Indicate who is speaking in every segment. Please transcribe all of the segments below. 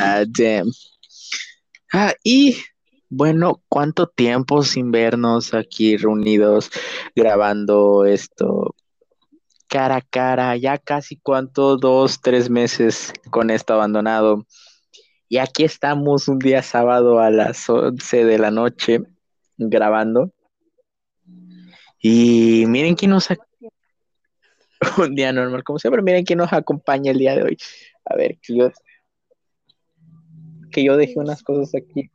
Speaker 1: Ah. Ah, y bueno, ¿cuánto tiempo sin vernos aquí reunidos grabando esto cara a cara? Ya casi cuánto, dos, tres meses con esto abandonado. Y aquí estamos un día sábado a las 11 de la noche grabando. Y miren quién nos un día normal, como siempre, miren quién nos acompaña el día de hoy. A ver, que yo que yo dejé unas cosas aquí.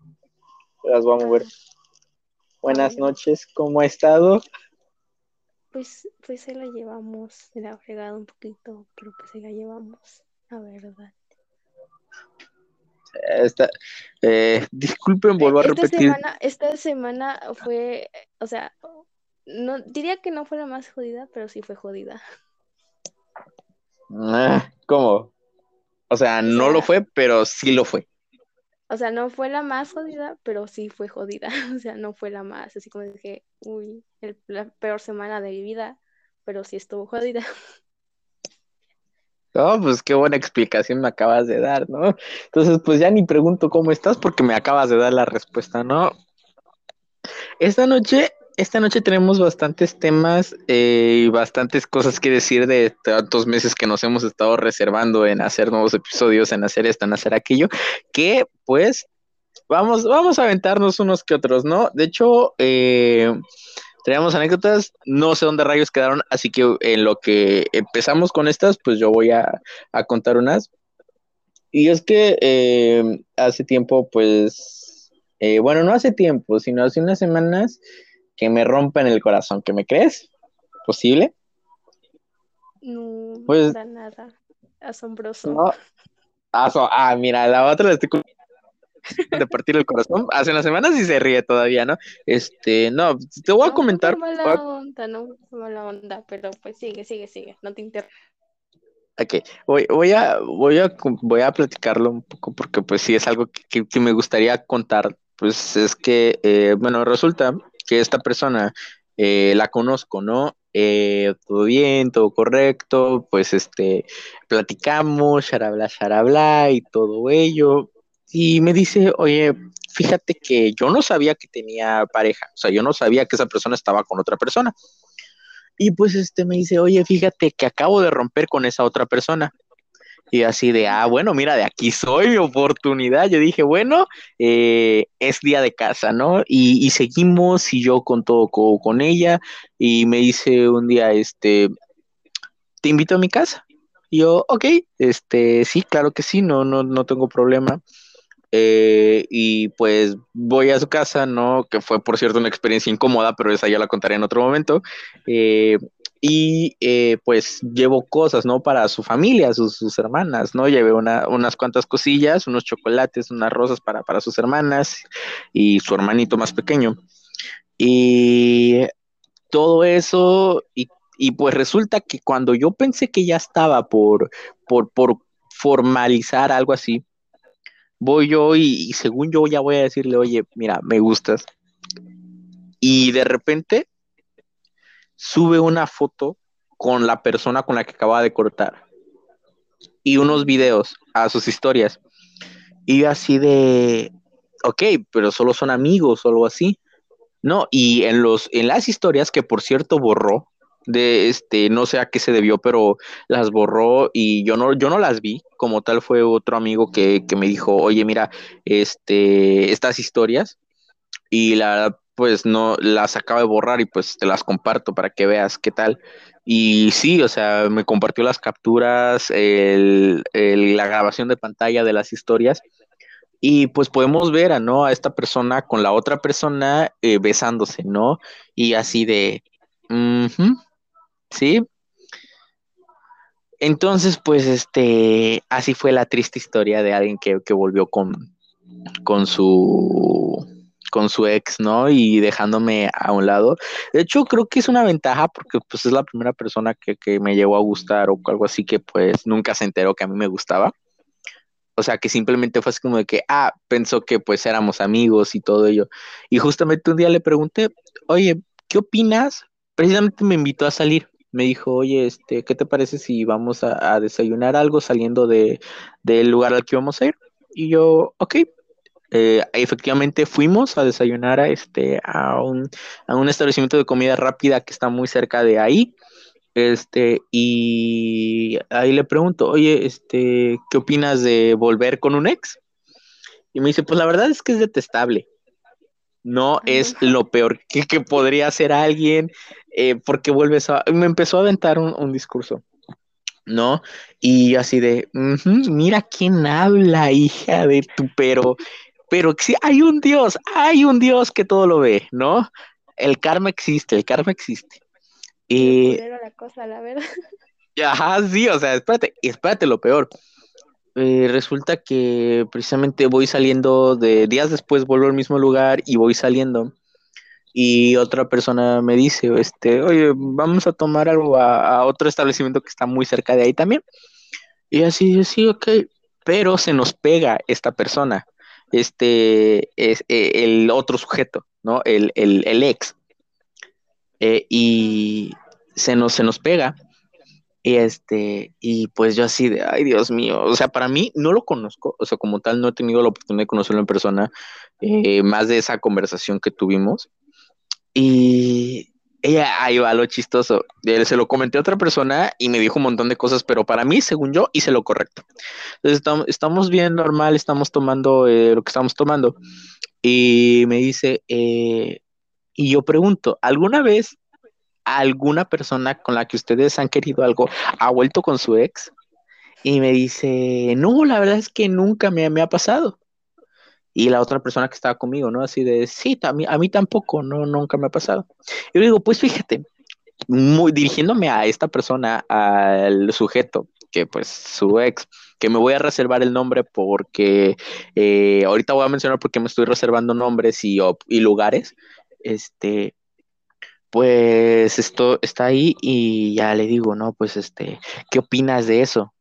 Speaker 1: Las vamos a mover. Buenas noches, ¿cómo ha estado?
Speaker 2: Pues, pues se la llevamos, se la ha fregado un poquito, pero pues se la llevamos, la verdad.
Speaker 1: Esta, eh, disculpen, vuelvo a
Speaker 2: esta
Speaker 1: repetir.
Speaker 2: Semana, esta semana fue, o sea, no diría que no fue la más jodida, pero sí fue jodida.
Speaker 1: Ah, ¿Cómo? O sea, no lo fue, pero sí lo fue.
Speaker 2: O sea, no fue la más jodida, pero sí fue jodida. O sea, no fue la más, así como dije, uy, el, la peor semana de mi vida, pero sí estuvo jodida.
Speaker 1: No, pues qué buena explicación me acabas de dar, ¿no? Entonces, pues ya ni pregunto cómo estás porque me acabas de dar la respuesta, ¿no? Esta noche, esta noche tenemos bastantes temas eh, y bastantes cosas que decir de tantos meses que nos hemos estado reservando en hacer nuevos episodios, en hacer esto, en hacer aquello, que pues vamos, vamos a aventarnos unos que otros, ¿no? De hecho, eh, Teníamos anécdotas, no sé dónde rayos quedaron, así que en lo que empezamos con estas, pues yo voy a, a contar unas. Y es que eh, hace tiempo, pues, eh, bueno, no hace tiempo, sino hace unas semanas que me rompen el corazón, ¿que me crees? ¿Posible?
Speaker 2: No,
Speaker 1: Pues-
Speaker 2: para nada. Asombroso.
Speaker 1: No. Ah, ah, mira, la otra la estoy de partir el corazón. Hace unas semanas y se ríe todavía, ¿no? Este, no, te voy a
Speaker 2: No,
Speaker 1: comentar.
Speaker 2: No mala onda, no mala onda, pero pues sigue, sigue, sigue. No te inter...
Speaker 1: Ok, voy, voy a, voy a, voy a platicarlo un poco porque pues sí es algo que, que- que me gustaría contar. Pues es que, eh, bueno, resulta que esta persona eh, la conozco, ¿no? Eh, todo bien, todo correcto, pues este, platicamos, charabla, charabla y todo ello. Y me dice, oye, fíjate que yo no sabía que tenía pareja, o sea, yo no sabía que esa persona estaba con otra persona. Y pues este me dice, oye, fíjate que acabo de romper con esa otra persona. Y así de, ah, bueno, mira, de aquí soy mi oportunidad. Yo dije, bueno, eh, es día de casa, ¿no? Y, y seguimos y yo con todo co- con ella. Y me dice un día, este, te invito a mi casa. Y yo, ok, este, sí, claro que sí, no, no, no tengo problema. Eh, y pues voy a su casa, ¿no? Que fue, por cierto, una experiencia incómoda, pero esa ya la contaré en otro momento. Eh, y eh, pues llevo cosas, ¿no? Para su familia, sus, sus hermanas, ¿no? Llevé una, unas cuantas cosillas, unos chocolates, unas rosas para, para sus hermanas y su hermanito más pequeño. Y todo eso, y, y pues resulta que cuando yo pensé que ya estaba por, por, por formalizar algo así, voy yo y, y según yo ya voy a decirle, oye, mira, me gustas. Y de repente sube una foto con la persona con la que acaba de cortar y unos videos a sus historias. Y así de, ok, pero solo son amigos o algo así. No, y en los, en las historias que por cierto borró, de este, no sé a qué se debió, pero las borró y yo no, yo no las vi. Como tal fue otro amigo que, que me dijo, oye, mira, este, estas historias, y la pues no las acabo de borrar y pues te las comparto para que veas qué tal. Y sí, o sea, me compartió las capturas, el, la grabación de pantalla de las historias. Y pues podemos ver a, ¿no? a esta persona con la otra persona eh, besándose, ¿no? Y así de, "Ujú, sí. Entonces, pues, este, así fue la triste historia de alguien que, que volvió con, con su, con su ex, ¿no? Y dejándome a un lado. De hecho, creo que es una ventaja porque, pues, es la primera persona que, que me llegó a gustar o algo así que, pues, nunca se enteró que a mí me gustaba. O sea, que simplemente fue así como de que, ah, pensó que pues éramos amigos y todo ello. Y justamente un día le pregunté, oye, ¿qué opinas? Precisamente me invitó a salir. Me dijo, oye, este, ¿qué te parece si vamos a, desayunar algo saliendo de, del lugar al que vamos a ir? Y yo, ok. Eh, efectivamente fuimos a desayunar a, este, a, un, a un establecimiento de comida rápida que está muy cerca de ahí. Este, y ahí le pregunto, oye, este, ¿qué opinas de volver con un ex? Y me dice, pues la verdad es que es detestable. No es lo peor que, podría hacer alguien, eh, porque vuelves a... Me empezó a aventar un, discurso, ¿no? Y así de, mira quién habla, hija de tu, pero, pero sí, hay un Dios, hay un Dios que todo lo ve, ¿no? El karma existe, el karma existe.
Speaker 2: Y... la cosa, la verdad.
Speaker 1: Ajá, sí, o sea, espérate, espérate lo peor. Eh, resulta que precisamente voy saliendo de días después vuelvo al mismo lugar y voy saliendo y otra persona me dice, este, oye, vamos a tomar algo a, otro establecimiento que está muy cerca de ahí también. Y así, sí, ok, pero se nos pega esta persona, este, es eh, el otro sujeto, ¿no? El, el ex. Eh, y se nos, se nos pega. Y este, y pues yo así de, ay Dios mío, o sea, para mí no lo conozco, o sea, como tal no he tenido la oportunidad de conocerlo en persona, eh, más de esa conversación que tuvimos. Y ella, ahí va lo chistoso, se lo comenté a otra persona y me dijo un montón de cosas, pero para mí, según yo, hice lo correcto. Entonces estamos, estamos bien normal, estamos tomando eh, lo que estamos tomando. Y me dice, eh, y yo pregunto, ¿alguna vez alguna persona con la que ustedes han querido algo ha vuelto con su ex? Y me dice, no, la verdad es que nunca me, me ha pasado. Y la otra persona que estaba conmigo, ¿no? Así de, sí, a mí, a mí tampoco, no, nunca me ha pasado. Y yo digo, pues fíjate, muy, dirigiéndome a esta persona, al sujeto, que pues su ex, que me voy a reservar el nombre porque eh, ahorita voy a mencionar porque me estoy reservando nombres y, y lugares, este, pues esto está ahí y ya le digo, no, pues este, ¿qué opinas de eso?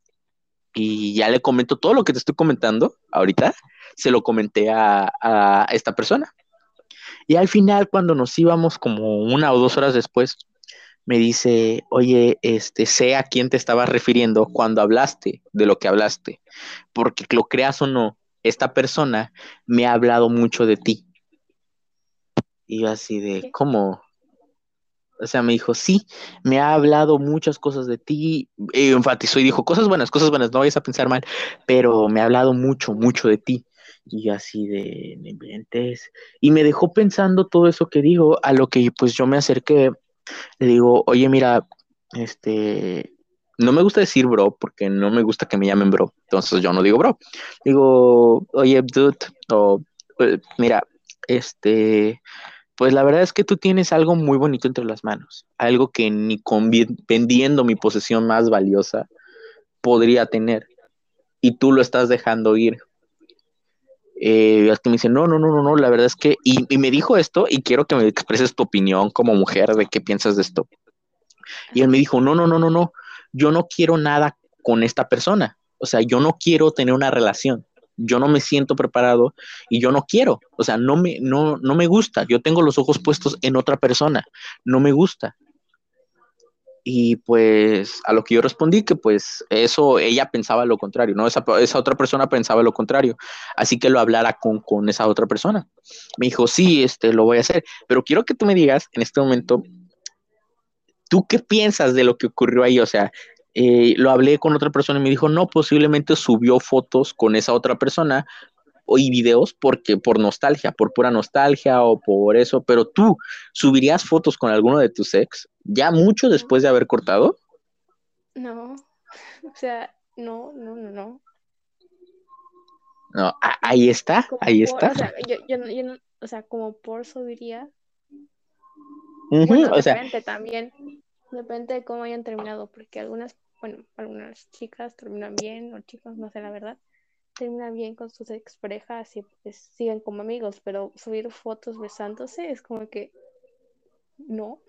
Speaker 1: Y ya le comento todo lo que te estoy comentando ahorita, se lo comenté a, a esta persona. Y al final, cuando nos íbamos como una o dos horas después, me dice, oye, este, sé a quién te estabas refiriendo cuando hablaste de lo que hablaste, porque lo creas o no, esta persona me ha hablado mucho de ti. Y yo así de, ¿cómo? O sea, me dijo, sí, me ha hablado muchas cosas de ti, y enfatizó y dijo, cosas buenas, cosas buenas, no vayas a pensar mal, pero me ha hablado mucho, mucho de ti. Y así de, de Y me dejó pensando todo eso que digo, a lo que pues yo me acerqué, le digo, oye, mira, este, no me gusta decir bro, porque no me gusta que me llamen bro, entonces yo no digo bro. Digo, oye, dude, o, eh, mira, este, pues la verdad es que tú tienes algo muy bonito entre las manos, algo que ni vendiendo mi posesión más valiosa podría tener, y tú lo estás dejando ir. Eh, que me dice, no, no, no, no, no, la verdad es que, y, me dijo esto, y quiero que me expreses tu opinión como mujer de qué piensas de esto. Y él me dijo, no, no, no, no, no, yo no quiero nada con esta persona, o sea, yo no quiero tener una relación yo no me siento preparado y yo no quiero, o sea, no me, no, no me gusta, yo tengo los ojos puestos en otra persona, no me gusta. Y pues a lo que yo respondí que pues eso ella pensaba lo contrario, ¿no? Esa, esa otra persona pensaba lo contrario, así que lo hablara con, con esa otra persona. Me dijo, sí, este, lo voy a hacer, pero quiero que tú me digas en este momento, ¿tú qué piensas de lo que ocurrió ahí? O sea, eh, lo hablé con otra persona y me dijo, no, posiblemente subió fotos con esa otra persona y videos porque por nostalgia, por pura nostalgia o por eso, pero tú subirías fotos con alguno de tus ex ya mucho después de haber cortado?
Speaker 2: No, o sea, no, no, no, no.
Speaker 1: No, ahí está, ahí está.
Speaker 2: O sea, yo, yo, yo, o sea, como por subiría.
Speaker 1: o sea,
Speaker 2: también, depende de cómo hayan terminado, porque algunas bueno, algunas chicas terminan bien, o chicos, no sé la verdad, terminan bien con sus exparejas y pues siguen como amigos, pero subir fotos besándose es como que no.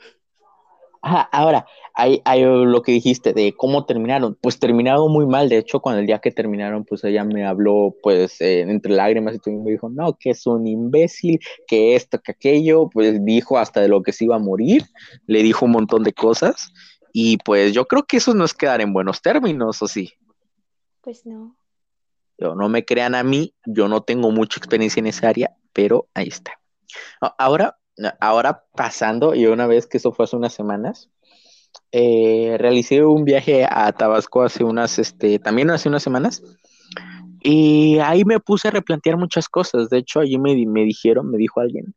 Speaker 1: Ajá, ahora, hay, hay lo que dijiste de cómo terminaron. Pues terminaron muy mal. De hecho, cuando el día que terminaron, pues ella me habló, pues, eh, entre lágrimas y todo, y me dijo, no, que es un imbécil, que esto, que aquello. Pues dijo hasta de lo que se iba a morir. Le dijo un montón de cosas. Y pues yo creo que eso no es quedar en buenos términos, ¿o sí?
Speaker 2: Pues no.
Speaker 1: no me crean a mí, yo no tengo mucha experiencia en esa área, pero ahí está. Ahora, ahora pasando, y una vez que eso fue hace unas semanas, eh, realicé un viaje a Tabasco hace unas, este, también hace unas semanas, y ahí me puse a replantear muchas cosas. De hecho, allí me, me dijeron, me dijo alguien,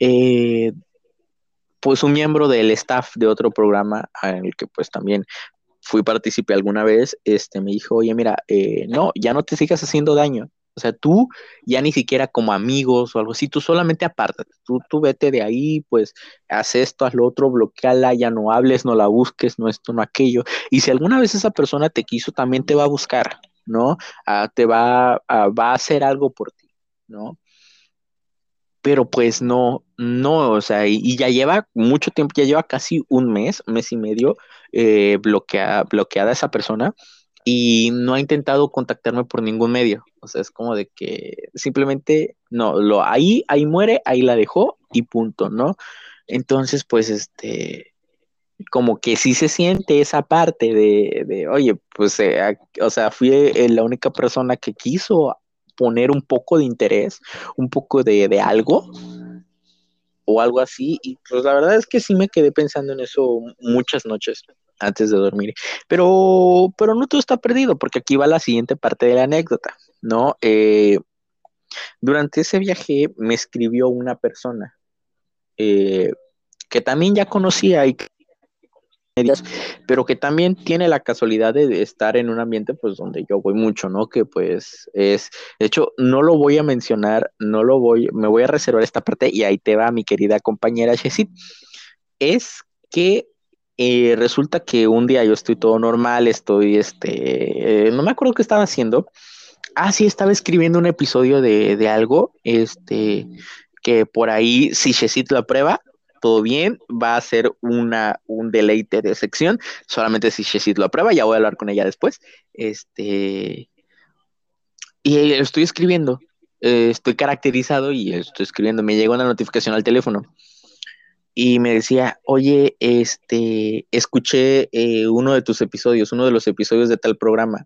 Speaker 1: eh, pues un miembro del staff de otro programa en el que pues también fui participé alguna vez, este, me dijo, oye, mira, eh, no, ya no te sigas haciendo daño. O sea, tú ya ni siquiera como amigos o algo así, tú solamente apártate, tú, tú vete de ahí, pues haz esto, haz lo otro, bloqueala, ya no hables, no la busques, no esto, no aquello. Y si alguna vez esa persona te quiso, también te va a buscar, ¿no? Ah, te va, va a hacer algo por ti, ¿no? pero pues no, no, o sea, y, ya lleva mucho tiempo, ya lleva casi un mes, mes y medio eh, bloqueada esa persona y no ha intentado contactarme por ningún medio. O sea, es como de que simplemente no, lo ahí, ahí muere, ahí la dejó y punto, ¿no? Entonces, pues este, como que sí se siente esa parte de, de oye, pues, eh, o sea, fui eh, la única persona que quiso poner un poco de interés, un poco de, algo o algo así. Y pues la verdad es que sí me quedé pensando en eso muchas noches antes de dormir. Pero, pero no todo está perdido, porque aquí va la siguiente parte de la anécdota, ¿no? Eh, durante ese viaje me escribió una persona eh, que también ya conocía y pero que también tiene la casualidad de estar en un ambiente pues donde yo voy mucho, ¿no? Que pues es, de hecho, no lo voy a mencionar, no lo voy, me voy a reservar esta parte y ahí te va mi querida compañera Jessit, es que eh, resulta que un día yo estoy todo normal, estoy, este, eh, no me acuerdo qué estaba haciendo, ah, sí, estaba escribiendo un episodio de, de algo, este, que por ahí, si Jessit lo aprueba, todo bien, va a ser una, un deleite de sección, solamente si Shesit lo aprueba, ya voy a hablar con ella después. Este, y estoy escribiendo, eh, estoy caracterizado y estoy escribiendo, me llegó una notificación al teléfono y me decía, oye, este, escuché eh, uno de tus episodios, uno de los episodios de tal programa.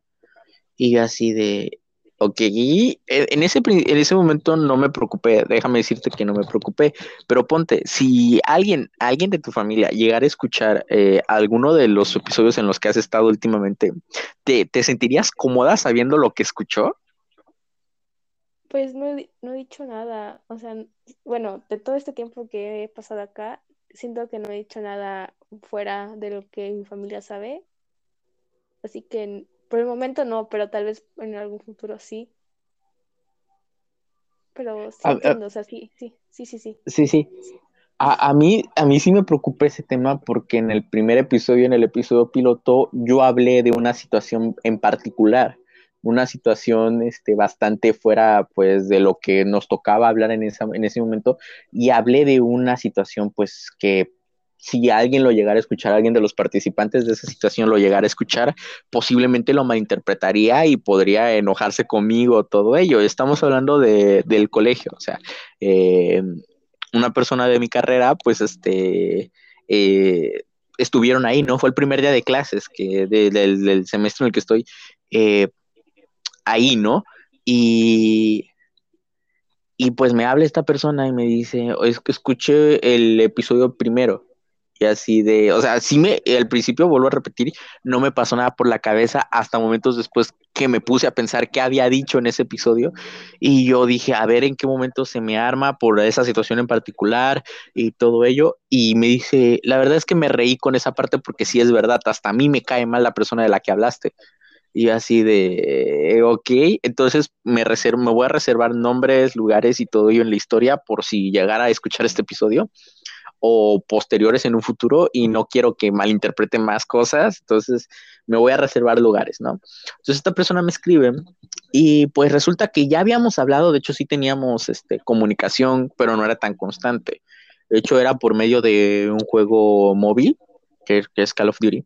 Speaker 1: Y así de, Ok, y en ese, en ese momento no me preocupé, déjame decirte que no me preocupé, pero ponte, si alguien, alguien de tu familia llegara a escuchar eh, alguno de los episodios en los que has estado últimamente, ¿te, sentirías cómoda sabiendo lo que escuchó?
Speaker 2: Pues no he, no he dicho nada, o sea, bueno, de todo este tiempo que he pasado acá, siento que no he dicho nada fuera de lo que mi familia sabe, así que por el momento no, pero tal vez en algún futuro sí. Pero sí entiendo, o sea, sí, sí, sí, sí, sí.
Speaker 1: Sí, sí. A, a, mí, a mí sí me preocupa ese tema porque en el primer episodio, en el episodio piloto, yo hablé de una situación en particular, una situación este, bastante fuera pues de lo que nos tocaba hablar en, esa, en ese momento y hablé de una situación pues que si alguien lo llegara a escuchar, alguien de los participantes de esa situación lo llegara a escuchar, posiblemente lo malinterpretaría y podría enojarse conmigo, todo ello. Estamos hablando de, del colegio, o sea, eh, una persona de mi carrera, pues, este, eh, estuvieron ahí, ¿no? Fue el primer día de clases que del semestre en el que estoy eh, ahí, ¿no? Y y pues me habla esta persona y me dice, es que escuché el episodio primero y así de, o sea, sí me, al principio vuelvo a repetir, no me pasó nada por la cabeza hasta momentos después que me puse a pensar qué había dicho en ese episodio y yo dije, a ver en qué momento se me arma por esa situación en particular y todo ello y me dice, la verdad es que me reí con esa parte porque sí es verdad, hasta a mí me cae mal la persona de la que hablaste. Y así de, ok, entonces me, reservo, me voy a reservar nombres, lugares y todo ello en la historia por si llegara a escuchar este episodio o posteriores en un futuro y no quiero que malinterpreten más cosas, entonces me voy a reservar lugares, ¿no? Entonces esta persona me escribe y pues resulta que ya habíamos hablado, de hecho sí teníamos este, comunicación, pero no era tan constante. De hecho era por medio de un juego móvil, que, es Call of Duty.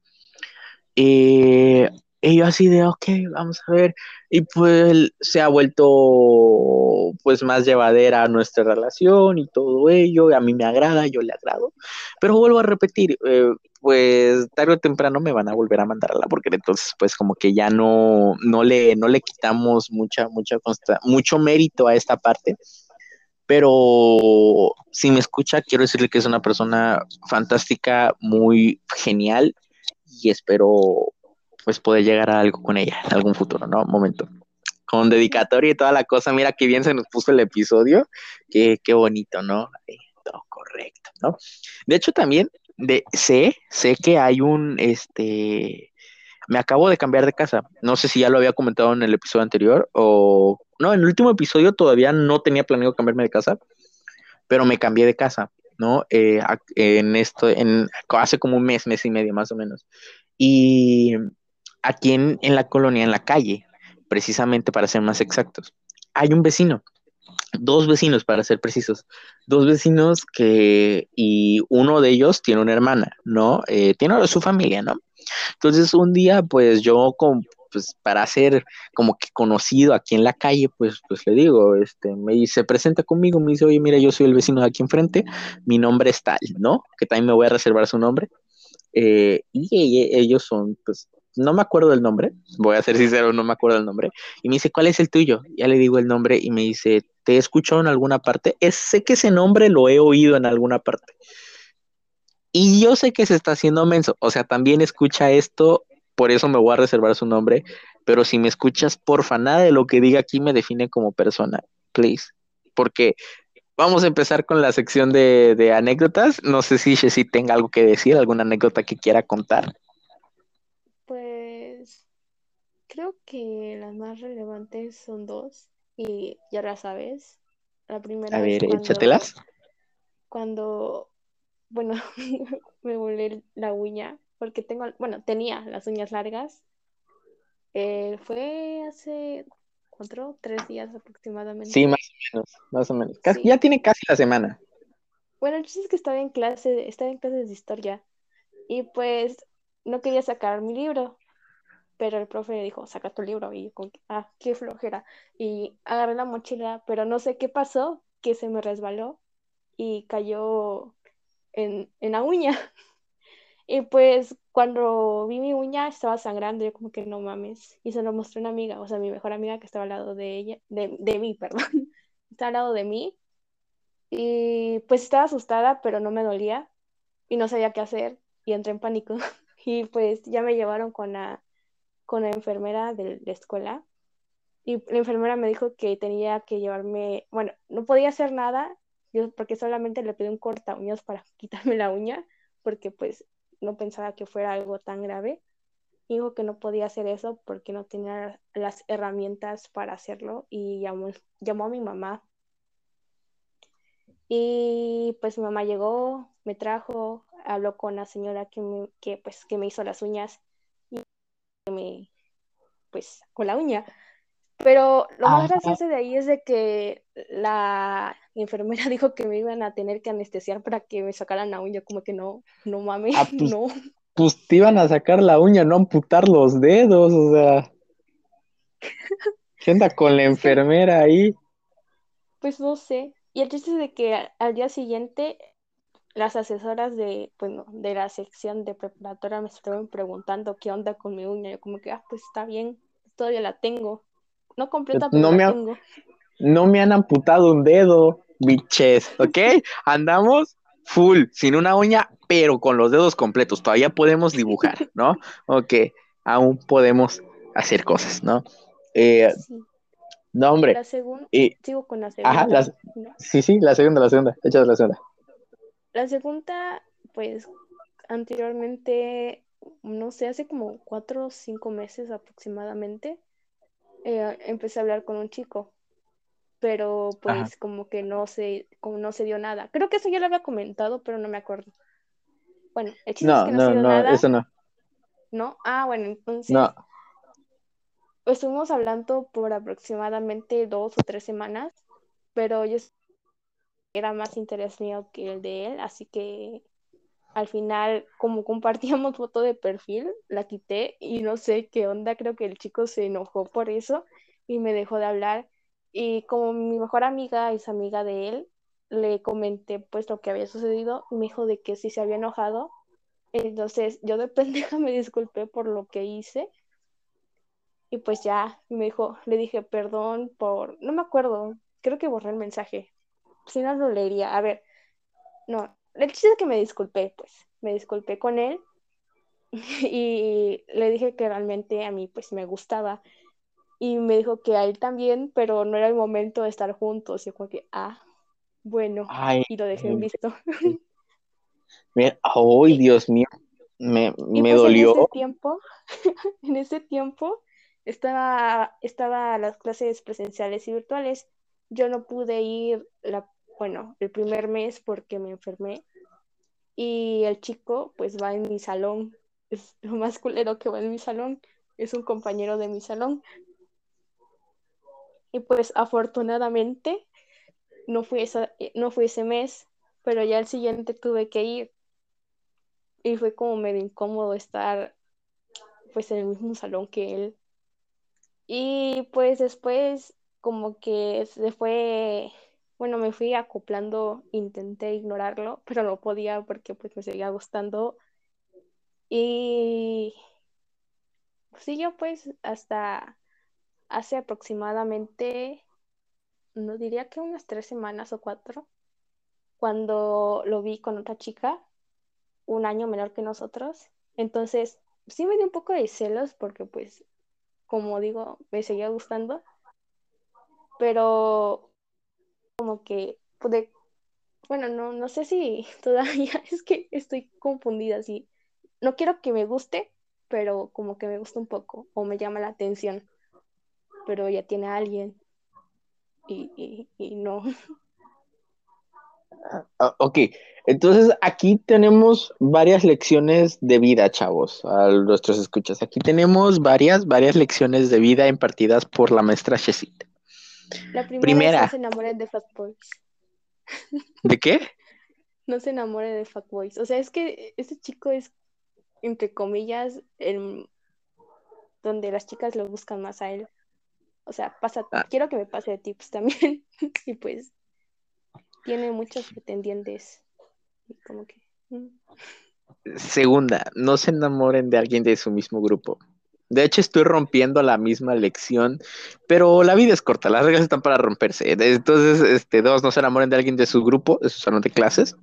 Speaker 1: Eh, y yo así de, ok, vamos a ver. Y pues se ha vuelto pues más llevadera nuestra relación y todo ello. A mí me agrada, yo le agrado. Pero vuelvo a repetir, eh, pues tarde o temprano me van a volver a mandar a la porque entonces pues como que ya no, no le, no le quitamos mucha, mucha consta mucho mérito a esta parte. Pero si me escucha, quiero decirle que es una persona fantástica, muy genial y espero pues poder llegar a algo con ella en algún futuro, ¿no? Momento. Con dedicatoria y toda la cosa, mira qué bien se nos puso el episodio, qué, qué bonito, ¿no? todo correcto, ¿no? De hecho, también de, sé, sé que hay un, este, me acabo de cambiar de casa. No sé si ya lo había comentado en el episodio anterior o no, en el último episodio todavía no tenía planeado cambiarme de casa, pero me cambié de casa, ¿no? Eh, en esto, en hace como un mes, mes y medio más o menos. Y aquí en, en la colonia, en la calle, precisamente para ser más exactos, hay un vecino dos vecinos para ser precisos, dos vecinos que, y uno de ellos tiene una hermana, ¿no? Eh, tiene su familia, ¿no? Entonces un día, pues yo, con, pues para ser como que conocido aquí en la calle, pues, pues le digo, este, me dice, presenta conmigo, me dice, oye, mira, yo soy el vecino de aquí enfrente, mi nombre es tal, ¿no? Que también me voy a reservar su nombre. Eh, y ellos son, pues, no me acuerdo del nombre, voy a ser sincero, no me acuerdo del nombre, y me dice, ¿cuál es el tuyo? Ya le digo el nombre y me dice, ¿te he escuchado en alguna parte? Es, sé que ese nombre lo he oído en alguna parte. Y yo sé que se está haciendo menso, o sea, también escucha esto, por eso me voy a reservar su nombre, pero si me escuchas, porfa, nada de lo que diga aquí me define como persona, please, porque vamos a empezar con la sección de, de anécdotas. No sé si Jessy tenga algo que decir, alguna anécdota que quiera contar.
Speaker 2: Creo que las más relevantes son dos y ya las sabes. La primera
Speaker 1: A ver, cuando, échatelas.
Speaker 2: Cuando, bueno, me volé la uña porque tengo, bueno, tenía las uñas largas. Eh, fue hace cuatro, tres días aproximadamente.
Speaker 1: Sí, más o menos, más o menos. Ya tiene casi la semana.
Speaker 2: Bueno, el chiste es que estaba en clase, estaba en clases de historia y pues no quería sacar mi libro pero el profe dijo, saca tu libro, y yo ah, qué flojera, y agarré la mochila, pero no sé qué pasó, que se me resbaló y cayó en, la uña. Y pues cuando vi mi uña estaba sangrando, yo como que no mames. Y se lo mostré a una amiga, o sea, mi mejor amiga que estaba al lado de ella, de, de mí, perdón. estaba al lado de mí. Y pues estaba asustada, pero no me dolía. Y no sabía qué hacer. Y entré en pánico. Y pues ya me llevaron con la con la enfermera de la escuela y la enfermera me dijo que tenía que llevarme, bueno, no podía hacer nada, yo porque solamente le pedí un corta uñas para quitarme la uña, porque pues no pensaba que fuera algo tan grave. Dijo que no podía hacer eso porque no tenía las herramientas para hacerlo y llamó, llamó a mi mamá. Y pues mi mamá llegó, me trajo, habló con la señora que que, pues, que me hizo las uñas me, pues, con la uña. Pero lo más gracioso de ahí es de que la enfermera dijo que me iban a tener que anestesiar para que me sacaran la uña, como que no, no mames, ah,
Speaker 1: pues,
Speaker 2: no.
Speaker 1: Pues te iban a sacar la uña, no amputar los dedos, o sea. ¿Qué anda con la enfermera ahí?
Speaker 2: Pues no sé. Y el chiste es de que al día siguiente las asesoras de, bueno, de la sección de preparatoria me estaban preguntando qué onda con mi uña. Yo como que, ah, pues está bien, todavía la tengo. No completa, pero
Speaker 1: no
Speaker 2: la
Speaker 1: me
Speaker 2: tengo.
Speaker 1: No me han amputado un dedo, biches, ¿ok? Andamos full, sin una uña, pero con los dedos completos. Todavía podemos dibujar, ¿no? Ok, aún podemos hacer cosas, ¿no? Eh, no, hombre.
Speaker 2: La segunda, sigo con la segunda.
Speaker 1: Ajá, sí, sí, la segunda, la segunda, échate la segunda.
Speaker 2: La segunda, pues anteriormente, no sé, hace como cuatro o cinco meses aproximadamente, eh, empecé a hablar con un chico, pero pues como que no se, como no se dio nada. Creo que eso ya lo había comentado, pero no me acuerdo. Bueno, el chiste es que no, se dio nada.
Speaker 1: Eso no.
Speaker 2: ¿No? Ah, bueno, entonces. Estuvimos hablando por aproximadamente dos o tres semanas, pero yo era más interés mío que el de él, así que al final, como compartíamos foto de perfil, la quité y no sé qué onda, creo que el chico se enojó por eso y me dejó de hablar. Y como mi mejor amiga es amiga de él, le comenté pues lo que había sucedido me dijo de que si se había enojado, Entonces yo de pendeja me disculpé por lo que hice. Y pues ya me dijo, le dije perdón por, no me acuerdo, creo que borré el mensaje. Si no lo leería. A ver, no, el chiste es que me disculpé, pues, me disculpé con él y le dije que realmente a mí pues me gustaba y me dijo que a él también, pero no era el momento de estar juntos. Y como que, ah, bueno, y lo dejé en visto.
Speaker 1: ¡Ay, Dios mío! Me, me pues, dolió.
Speaker 2: En ese tiempo, en ese tiempo estaba, estaba las clases presenciales y virtuales. Yo no pude ir, la, bueno, el primer mes porque me enfermé. Y el chico, pues va en mi salón. Es lo más culero que va en mi salón. Es un compañero de mi salón. Y pues afortunadamente no fui, esa, no fui ese mes, pero ya el siguiente tuve que ir. Y fue como medio incómodo estar pues en el mismo salón que él. Y pues después como que se fue, bueno, me fui acoplando, intenté ignorarlo, pero no podía porque pues me seguía gustando. Y yo pues hasta hace aproximadamente, no diría que unas tres semanas o cuatro, cuando lo vi con otra chica, un año menor que nosotros. Entonces, sí me dio un poco de celos porque, pues, como digo, me seguía gustando, pero como que pude, bueno, no, no sé si todavía es que estoy confundida, así. No quiero que me guste, pero como que me gusta un poco o me llama la atención pero ya tiene alguien y, no.
Speaker 1: Ah, ah, ok, entonces aquí tenemos varias lecciones de vida, chavos, a nuestros escuchas. Aquí tenemos varias, varias lecciones de vida impartidas por la maestra Chesit.
Speaker 2: La primera, no se enamoren de Boys.
Speaker 1: ¿De qué?
Speaker 2: No se enamore de Boys. O sea, es que ese chico es, entre comillas, el, donde las chicas lo buscan más a él. O sea, pasa, ah. quiero que me pase de tips también. y pues tiene muchos pretendientes. Y como que. Mm.
Speaker 1: Segunda, no se enamoren de alguien de su mismo grupo. De hecho, estoy rompiendo la misma lección, pero la vida es corta, las reglas están para romperse. Entonces, este, dos, no se enamoren de alguien de su grupo, de su salón de clases.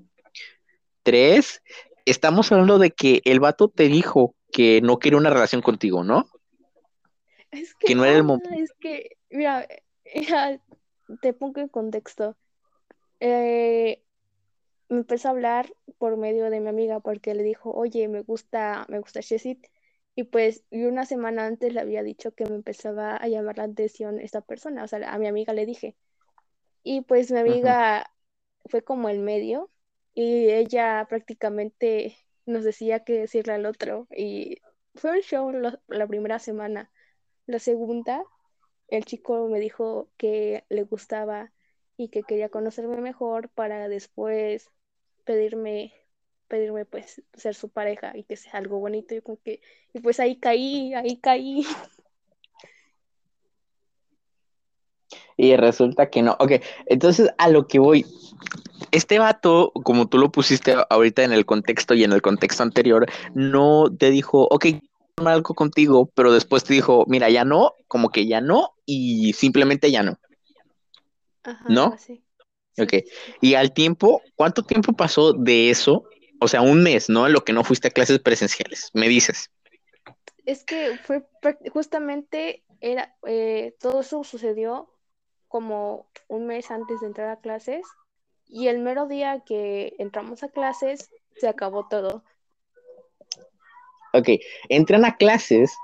Speaker 1: Tres, estamos hablando de que el vato te dijo que no quiere una relación contigo, ¿no?
Speaker 2: Es que, no era el momento. Es que, mira, te pongo en contexto. Eh, me empezó a hablar por medio de mi amiga porque le dijo, oye, me gusta, me gusta Shesit. Y pues, y una semana antes le había dicho que me empezaba a llamar la atención esta persona. O sea, a mi amiga le dije. Y pues mi amiga fue como el medio y ella prácticamente nos decía qué decirle al otro. Y fue un show la primera semana. La segunda, el chico me dijo que le gustaba y que quería conocerme mejor para después pedirme pedirme pues ser su pareja y que sea algo bonito y como que y pues ahí caí, ahí caí.
Speaker 1: Y resulta que no. Ok, entonces a lo que voy. Este vato, como tú lo pusiste ahorita en el contexto y en el contexto anterior, no te dijo, ok, algo contigo, pero después te dijo, mira, ya no, como que ya no, y simplemente ya no. ¿No? Sí. Ok. Y al tiempo, ¿cuánto tiempo pasó de eso? O sea, un mes, ¿no? Lo que no fuiste a clases presenciales, me dices.
Speaker 2: Es que fue justamente, era, eh, todo eso sucedió como un mes antes de entrar a clases y el mero día que entramos a clases se acabó todo.
Speaker 1: Ok, entran a clases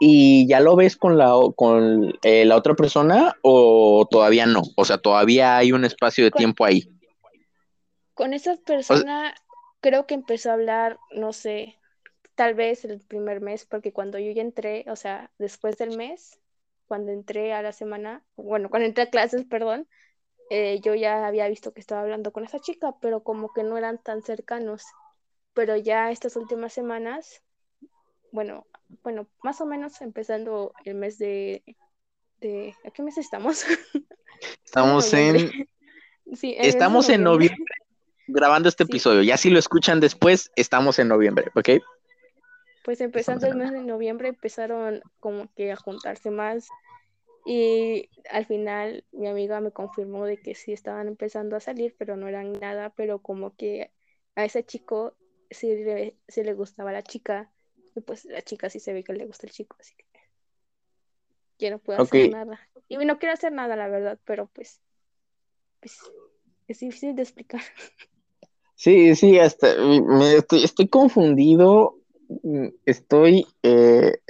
Speaker 1: y ya lo ves con la, con, eh, la otra persona o todavía no. O sea, todavía hay un espacio de tiempo ahí.
Speaker 2: Con esa persona creo que empezó a hablar, no sé, tal vez el primer mes, porque cuando yo ya entré, o sea, después del mes, cuando entré a la semana, bueno, cuando entré a clases, perdón, eh, yo ya había visto que estaba hablando con esa chica, pero como que no eran tan cercanos pero ya estas últimas semanas, bueno, bueno, más o menos empezando el mes de, de ¿a qué mes estamos?
Speaker 1: Estamos en, sí, estamos en noviembre. Grabando este
Speaker 2: Sí.
Speaker 1: episodio. Ya si lo escuchan después, estamos en noviembre, ¿ok?
Speaker 2: Pues empezando el mes de noviembre empezaron como que a juntarse más y al final mi amiga me confirmó de que sí estaban empezando a salir, pero no eran nada, pero como que a ese chico sí le, sí le gustaba la chica y pues la chica sí se ve que le gusta el chico, así que yo no puedo hacer nada. Y no quiero hacer nada, la verdad, pero pues, pues es difícil de explicar.
Speaker 1: Sí, sí, hasta me estoy, confundido. mm, Estoy, eh,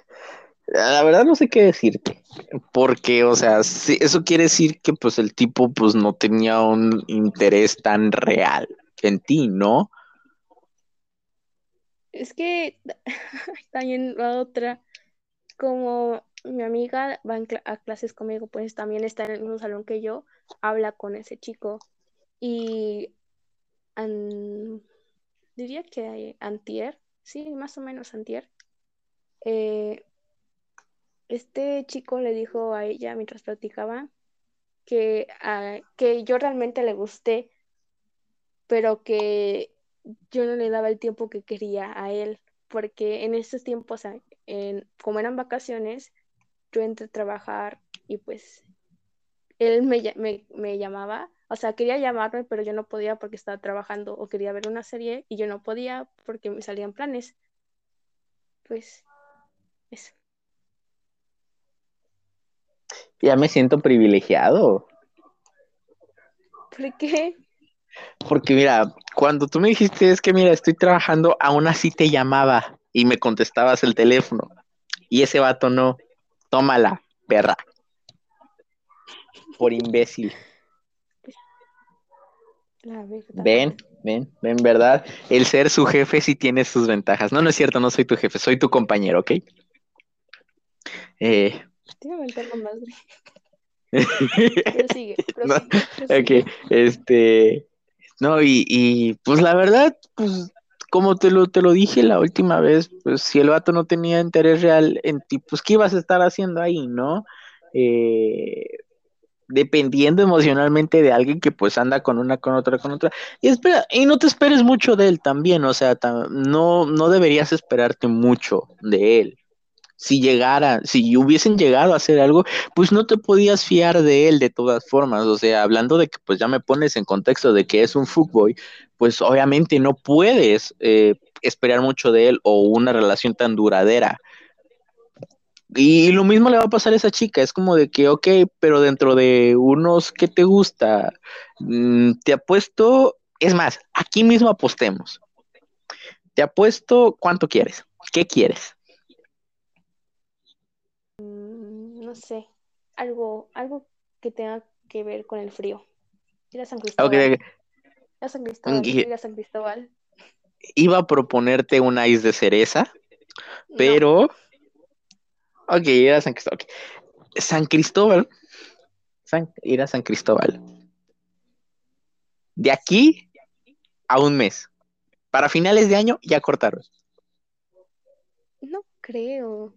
Speaker 1: la verdad no sé qué decirte, porque, o sea, sí, eso quiere decir que pues el tipo pues no tenía un interés tan real en ti, ¿no?
Speaker 2: Es que también la otra, como mi amiga va a clases conmigo, pues también está en el mismo salón que yo, habla con ese chico y diría que antier, sí, más o menos antier, eh, este chico le dijo a ella mientras platicaban que, ah, que yo realmente le gusté, pero que yo no le daba el tiempo que quería a él, porque en estos tiempos, ah, en, como eran vacaciones, yo entré a trabajar y pues él me llamaba, o sea, quería llamarme, pero yo no podía porque estaba trabajando o quería ver una serie y yo no podía porque me salían planes. Pues eso.
Speaker 1: Ya me siento privilegiado,
Speaker 2: ¿Por qué?
Speaker 1: porque mira, cuando tú me dijiste es que mira, estoy trabajando, aún así te llamaba y me contestabas el teléfono, y ese vato no, tómala, perra, por imbécil.
Speaker 2: La verdad.
Speaker 1: Ven, ven, ven, ¿verdad? El ser su jefe sí tiene sus ventajas. No, no es cierto, no soy tu jefe, soy tu compañero, ¿ok? Eh,
Speaker 2: Te iba a mentar la madre. Prosigue,
Speaker 1: No,
Speaker 2: prosigue, prosigue.
Speaker 1: ok, este, no, y, y, pues la verdad, pues como te lo, te lo dije la última vez, pues si el vato no tenía interés real en ti, pues ¿qué ibas a estar haciendo ahí, no? Eh, dependiendo emocionalmente de alguien que pues anda con una, con otra, con otra. Y espera, y no te esperes mucho de él también, o sea, no, no deberías esperarte mucho de él. Si llegara, si hubiesen llegado a hacer algo, pues no te podías fiar de él de todas formas. O sea, hablando de que pues ya me pones en contexto de que es un fuckboy, pues obviamente no puedes eh, esperar mucho de él o una relación tan duradera. Y lo mismo le va a pasar a esa chica, es como de que, ok, pero dentro de unos que te gusta, mm, te apuesto, es más, aquí mismo apostemos. Te apuesto cuánto quieres, qué quieres.
Speaker 2: Mm, no sé, algo, algo que tenga que ver con el frío. Ir a San Cristóbal.
Speaker 1: Ok,
Speaker 2: Ir a San Cristóbal,
Speaker 1: Y-
Speaker 2: ir a San Cristóbal.
Speaker 1: iba a proponerte un ice de cereza,
Speaker 2: No,
Speaker 1: pero, ok, ir a San Cristóbal. San Cristóbal, San- ir a San Cristóbal. De aquí a un mes. Para finales de año ya cortaron.
Speaker 2: no creo.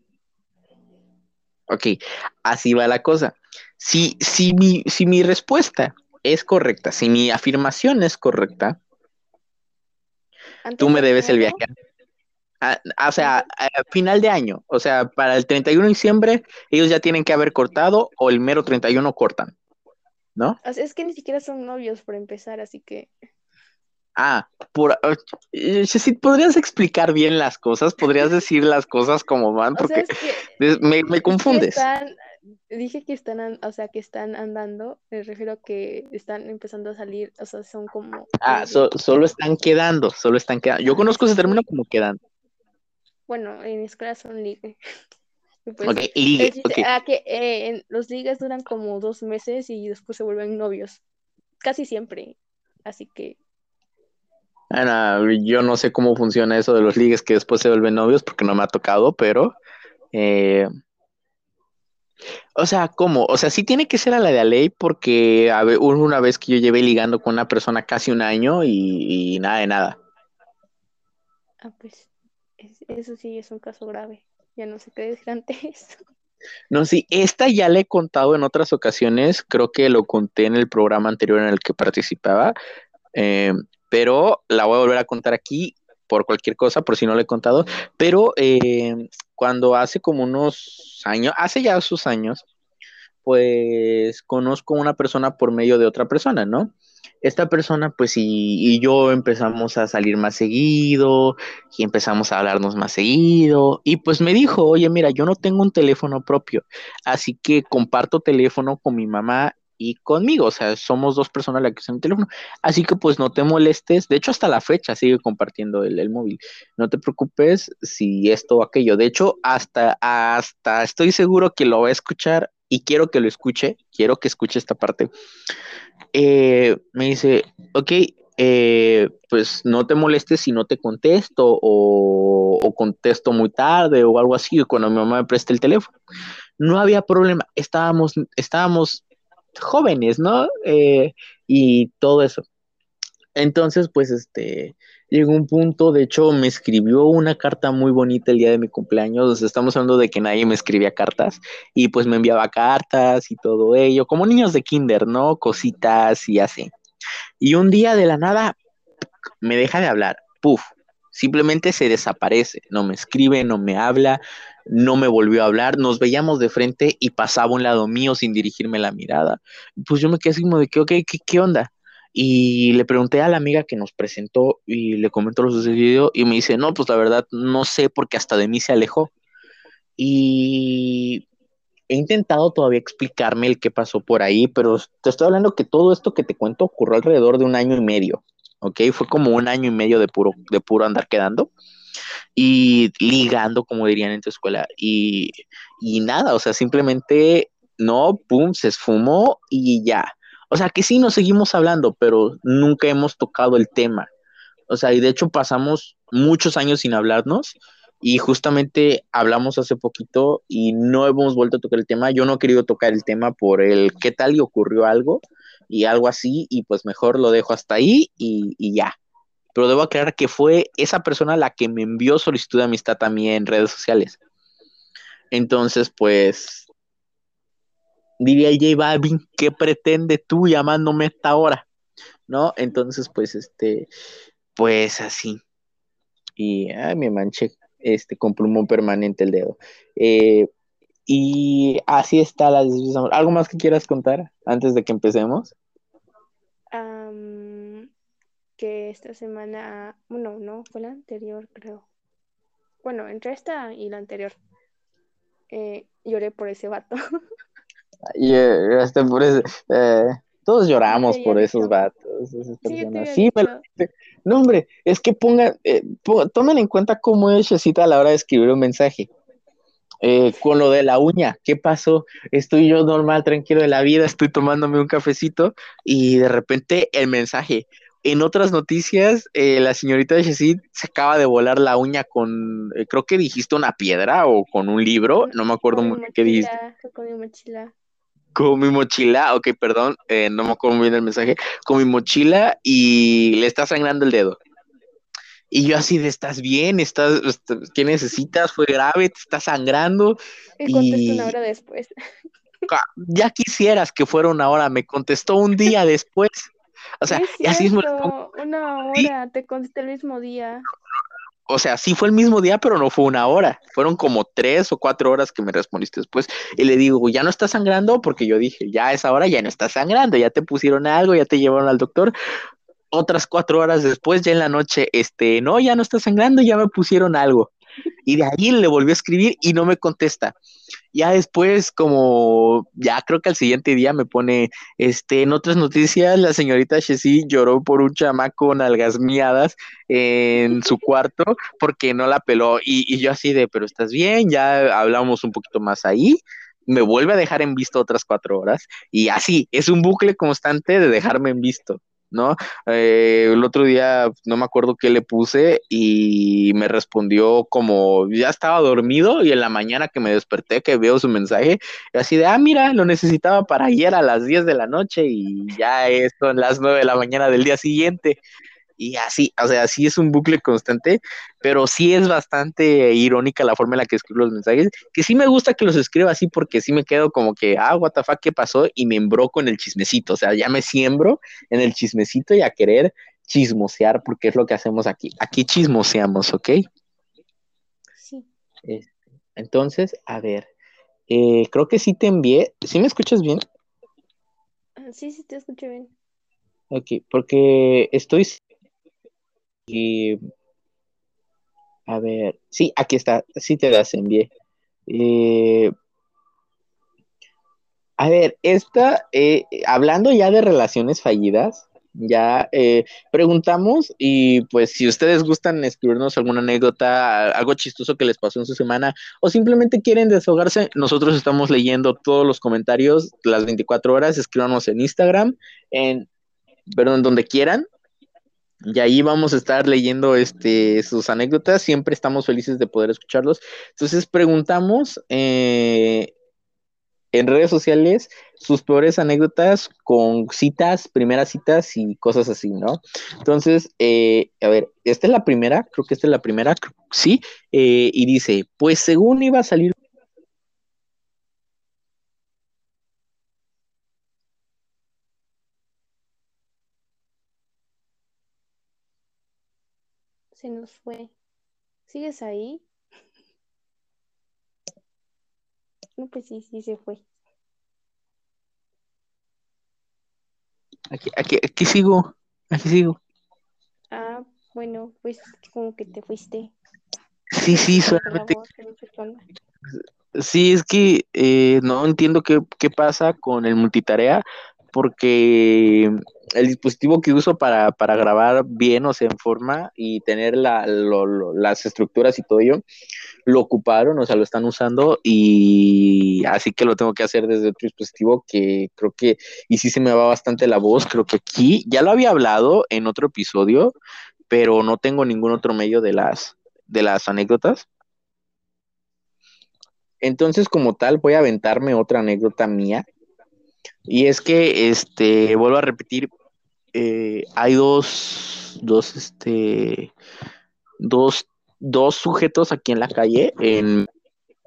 Speaker 1: Ok, así va la cosa. Si, si, mi, si mi respuesta es correcta, si mi afirmación es correcta, tú me
Speaker 2: de
Speaker 1: debes el viaje. A- a- o sea, a final de año, o sea, para el 31 de diciembre, ellos ya tienen que haber cortado o el mero 31 cortan, ¿no?
Speaker 2: es que ni siquiera son novios por empezar, así que
Speaker 1: Ah, por, eh, si podrías explicar bien las cosas, podrías decir las cosas como van,
Speaker 2: O
Speaker 1: porque
Speaker 2: sea, es que,
Speaker 1: des- me, me confundes.
Speaker 2: están, dije que están, o sea, que están andando, me refiero a que están empezando a salir, o sea, son como
Speaker 1: Ah,
Speaker 2: ligue.
Speaker 1: so- solo están quedando, solo están quedando. Yo conozco ese término como quedando.
Speaker 2: Bueno, en mi escuela son ligue. Pues,
Speaker 1: Ok, ligue,
Speaker 2: ah, que eh, en- los ligues duran como dos meses y después se vuelven novios, casi siempre. Así que,
Speaker 1: Ana, yo no sé cómo funciona eso de los ligues que después se vuelven novios porque no me ha tocado, pero eh, o sea, ¿cómo? O sea, sí tiene que ser a la de la ley porque a ver, una vez que yo llevé ligando con una persona casi un año y, y nada de nada.
Speaker 2: ah, pues, es- eso sí es un caso grave. Ya no sé qué decir ante eso.
Speaker 1: No, sí, esta ya la he contado en otras ocasiones, creo que lo conté en el programa anterior en el que participaba, eh, pero la voy a volver a contar aquí por cualquier cosa, por si no le he contado, pero eh, cuando hace como unos años, hace ya sus años, pues conozco a una persona por medio de otra persona, ¿no? Esta persona, pues, y, yo empezamos a salir más seguido y empezamos a hablarnos más seguido. Y pues me dijo, oye, mira, yo no tengo un teléfono propio, así que comparto teléfono con mi mamá y conmigo, o sea, somos dos personas las que usan el teléfono, así que pues no te molestes, de hecho hasta la fecha sigue compartiendo el, el, móvil, no te preocupes si esto o aquello, de hecho hasta, hasta estoy seguro que lo va a escuchar y quiero que lo escuche, quiero que escuche esta parte, eh, me dice, ok, eh, pues no te molestes si no te contesto o, contesto muy tarde o algo así, cuando mi mamá me preste el teléfono. No había problema, estábamos, estábamos jóvenes, ¿no? Eh, y todo eso. Entonces, pues, este, llegó un punto, de hecho, me escribió una carta muy bonita el día de mi cumpleaños, estamos hablando de que nadie me escribía cartas, y pues me enviaba cartas y todo ello, como niños de kinder, ¿no? Cositas y así. Y un día de la nada, me deja de hablar, puf, simplemente se desaparece, no me escribe, no me habla, no me volvió a hablar, nos veíamos de frente y pasaba un lado mío sin dirigirme la mirada. Pues yo me quedé así como de que, ok, ¿qué, qué onda? Y le pregunté a la amiga que nos presentó y le comentó lo sucedido y me dice, no, pues la verdad no sé porque hasta de mí se alejó. Y he intentado todavía explicarme el qué pasó por ahí, pero te estoy hablando que todo esto que te cuento ocurrió alrededor de un año y medio, ¿ok? Fue como un año y medio de puro, de puro andar quedando y ligando, como dirían en tu escuela. Y, y nada, o sea, simplemente no, pum, se esfumó y ya. O sea, que sí nos seguimos hablando, pero nunca hemos tocado el tema. O sea, y de hecho pasamos muchos años sin hablarnos y justamente hablamos hace poquito y no hemos vuelto a tocar el tema. Yo no he querido tocar el tema por el qué tal y ocurrió algo y algo así y pues mejor lo dejo hasta ahí y, y ya pero debo aclarar que fue esa persona la que me envió solicitud de amistad también en redes sociales. Entonces, pues, diría J Balvin, ¿qué pretende tú llamándome esta hora? ¿No? Entonces, pues, este, pues así. Y ay, me manché este, con plumón permanente el dedo. Eh, y así está la ¿Algo más que quieras contar antes de que empecemos?
Speaker 2: que esta semana, bueno, no, fue la anterior, creo. Bueno, entre esta y la anterior, eh, lloré por ese vato.
Speaker 1: Y este, por ese, eh, todos lloramos por esos vatos, esas personas. Sí, pero, no, hombre, es que pongan, eh, tomen en cuenta cómo es Chesita a la hora de escribir un mensaje. Eh, con lo de la uña, ¿qué pasó? Estoy yo normal, tranquilo de la vida, estoy tomándome un cafecito y de repente el mensaje, en otras noticias, eh, la señorita de Chesid se acaba de volar la uña con, eh, creo que dijiste una piedra o con un libro, no me acuerdo muy bien qué dijiste.
Speaker 2: Con mi mochila.
Speaker 1: Con mi mochila, ok, perdón, eh, no me acuerdo muy bien el mensaje, con mi mochila y le está sangrando el dedo. Y yo así de, ¿estás bien? ¿Estás, ¿Qué necesitas? ¿Fue grave? ¿Te está sangrando?
Speaker 2: Y contestó una hora después.
Speaker 1: Ya quisieras que fuera una hora, me contestó un día después. O sea,
Speaker 2: es así es Una hora, te contesté el mismo día.
Speaker 1: O sea, sí fue el mismo día, pero no fue una hora. Fueron como tres o cuatro horas que me respondiste después. Y le digo, ¿ya no está sangrando? Porque yo dije, ya a esa hora ya no está sangrando, ya te pusieron algo, ya te llevaron al doctor. Otras cuatro horas después, ya en la noche, este, no, ya no está sangrando, ya me pusieron algo. Y de ahí le volvió a escribir y no me contesta. Ya después, como ya creo que al siguiente día me pone, este, en otras noticias, la señorita Chessy lloró por un chamaco con algas miadas en su cuarto porque no la peló. Y, y yo así de, pero estás bien, ya hablamos un poquito más ahí me vuelve a dejar en visto otras cuatro horas y así, es un bucle constante de dejarme en visto. ¿No? Eh, el otro día no me acuerdo qué le puse y me respondió como ya estaba dormido y en la mañana que me desperté que veo su mensaje, así de, ah, mira, lo necesitaba para ayer a las 10 de la noche y ya son las 9 de la mañana del día siguiente y así, o sea, sí es un bucle constante, pero sí es bastante irónica la forma en la que escribo los mensajes, que sí me gusta que los escriba así porque sí me quedo como que, ah, what the fuck, ¿qué pasó? Y me embroco en el chismecito, o sea, ya me siembro en el chismecito y a querer chismosear porque es lo que hacemos aquí. Aquí chismoseamos, ¿ok?
Speaker 2: Sí.
Speaker 1: Entonces, a ver, eh, creo que sí te envié. ¿Sí me escuchas bien?
Speaker 2: Sí, sí, te escucho bien.
Speaker 1: Ok, porque estoy... y- a ver, sí, aquí está, sí te las envié. A ver, esta, eh, hablando ya de relaciones fallidas, ya eh, preguntamos y pues si ustedes gustan escribirnos alguna anécdota, algo chistoso que les pasó en su semana o simplemente quieren desahogarse, nosotros estamos leyendo todos los comentarios las 24 horas, escríbanos en Instagram, en, perdón, donde quieran. Y ahí vamos a estar leyendo este, sus anécdotas. Siempre estamos felices de poder escucharlos. Entonces preguntamos eh, en redes sociales sus peores anécdotas con citas, primeras citas y cosas así, ¿no? Entonces, eh, a ver, esta es la primera, creo que esta es la primera, sí, eh, y dice, pues según iba a salir
Speaker 2: Se nos fue. ¿Sigues ahí? No, pues sí, sí se fue.
Speaker 1: Aquí, aquí, aquí sigo, aquí sigo.
Speaker 2: Ah, bueno, pues como que te fuiste.
Speaker 1: Sí, sí, solamente. Sí, es que eh, no entiendo qué, qué pasa con el multitarea, porque el dispositivo que uso para, para grabar bien, o sea, en forma y tener las estructuras y todo ello, lo ocuparon, o sea, lo están usando y así que lo tengo que hacer desde otro dispositivo que creo que, y sí se me va bastante la voz, creo que aquí ya lo había hablado en otro episodio, pero no tengo ningún otro medio de las, de las anécdotas. Entonces, como tal, voy a aventarme otra anécdota mía. Y es que, este, vuelvo a repetir, eh, hay dos, dos, este, dos, dos sujetos aquí en la calle en,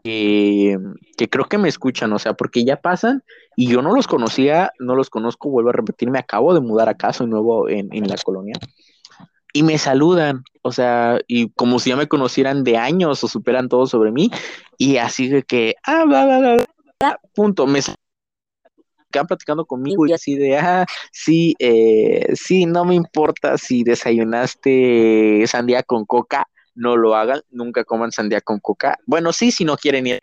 Speaker 1: que creo que me escuchan, o sea, porque ya pasan y yo no los conocía, no los conozco, vuelvo a repetir, me acabo de mudar acá, soy nuevo en, en la colonia. Y me saludan, o sea, y como si ya me conocieran de años o superan todo sobre mí, y así de que, ah, bla, bla, bla, punto, me quedan platicando conmigo y así de, ah, sí, eh, sí, no me importa si desayunaste sandía con coca, no lo hagan, nunca coman sandía con coca. Bueno, sí, si no quieren ir,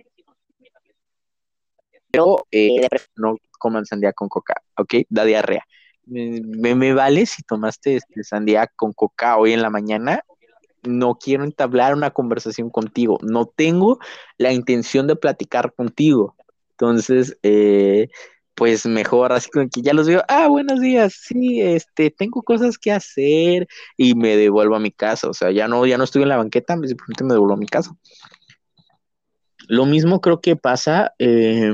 Speaker 1: pero eh, preferencia no coman sandía con coca, ¿ok? Da diarrea. Me, me- me vale si tomaste este, sandía con coca hoy en la mañana, no quiero entablar una conversación contigo, no tengo la intención de platicar contigo. Entonces, eh, pues mejor así como que ya los veo, ah, buenos días, sí, este, tengo cosas que hacer y me devuelvo a mi casa, o sea, ya no, ya no estoy en la banqueta, simplemente me devuelvo a mi casa. Lo mismo creo que pasa eh,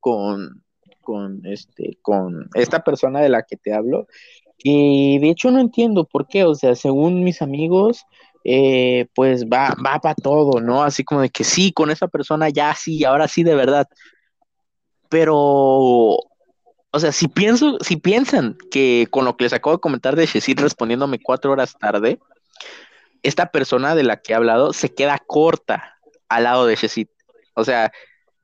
Speaker 1: con, con, este, con esta persona de la que te hablo, y de hecho no entiendo por qué, o sea, según mis amigos, eh, pues va, va para todo, ¿no? Así como de que sí, con esa persona ya sí, ahora sí de verdad. Pero, o sea, si pienso, si piensan que con lo que les acabo de comentar de Shesit respondiéndome cuatro horas tarde, esta persona de la que he hablado se queda corta al lado de Shesit. O sea,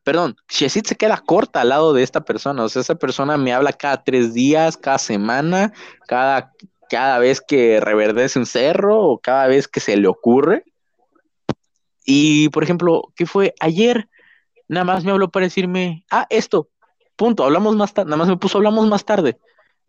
Speaker 1: perdón, Shesit se queda corta al lado de esta persona. O sea, esa persona me habla cada tres días, cada semana, cada, cada vez que reverdece un cerro o cada vez que se le ocurre. Y, por ejemplo, ¿qué fue? Ayer nada más me habló para decirme, ah, esto, punto, hablamos más tarde, nada más me puso, hablamos más tarde.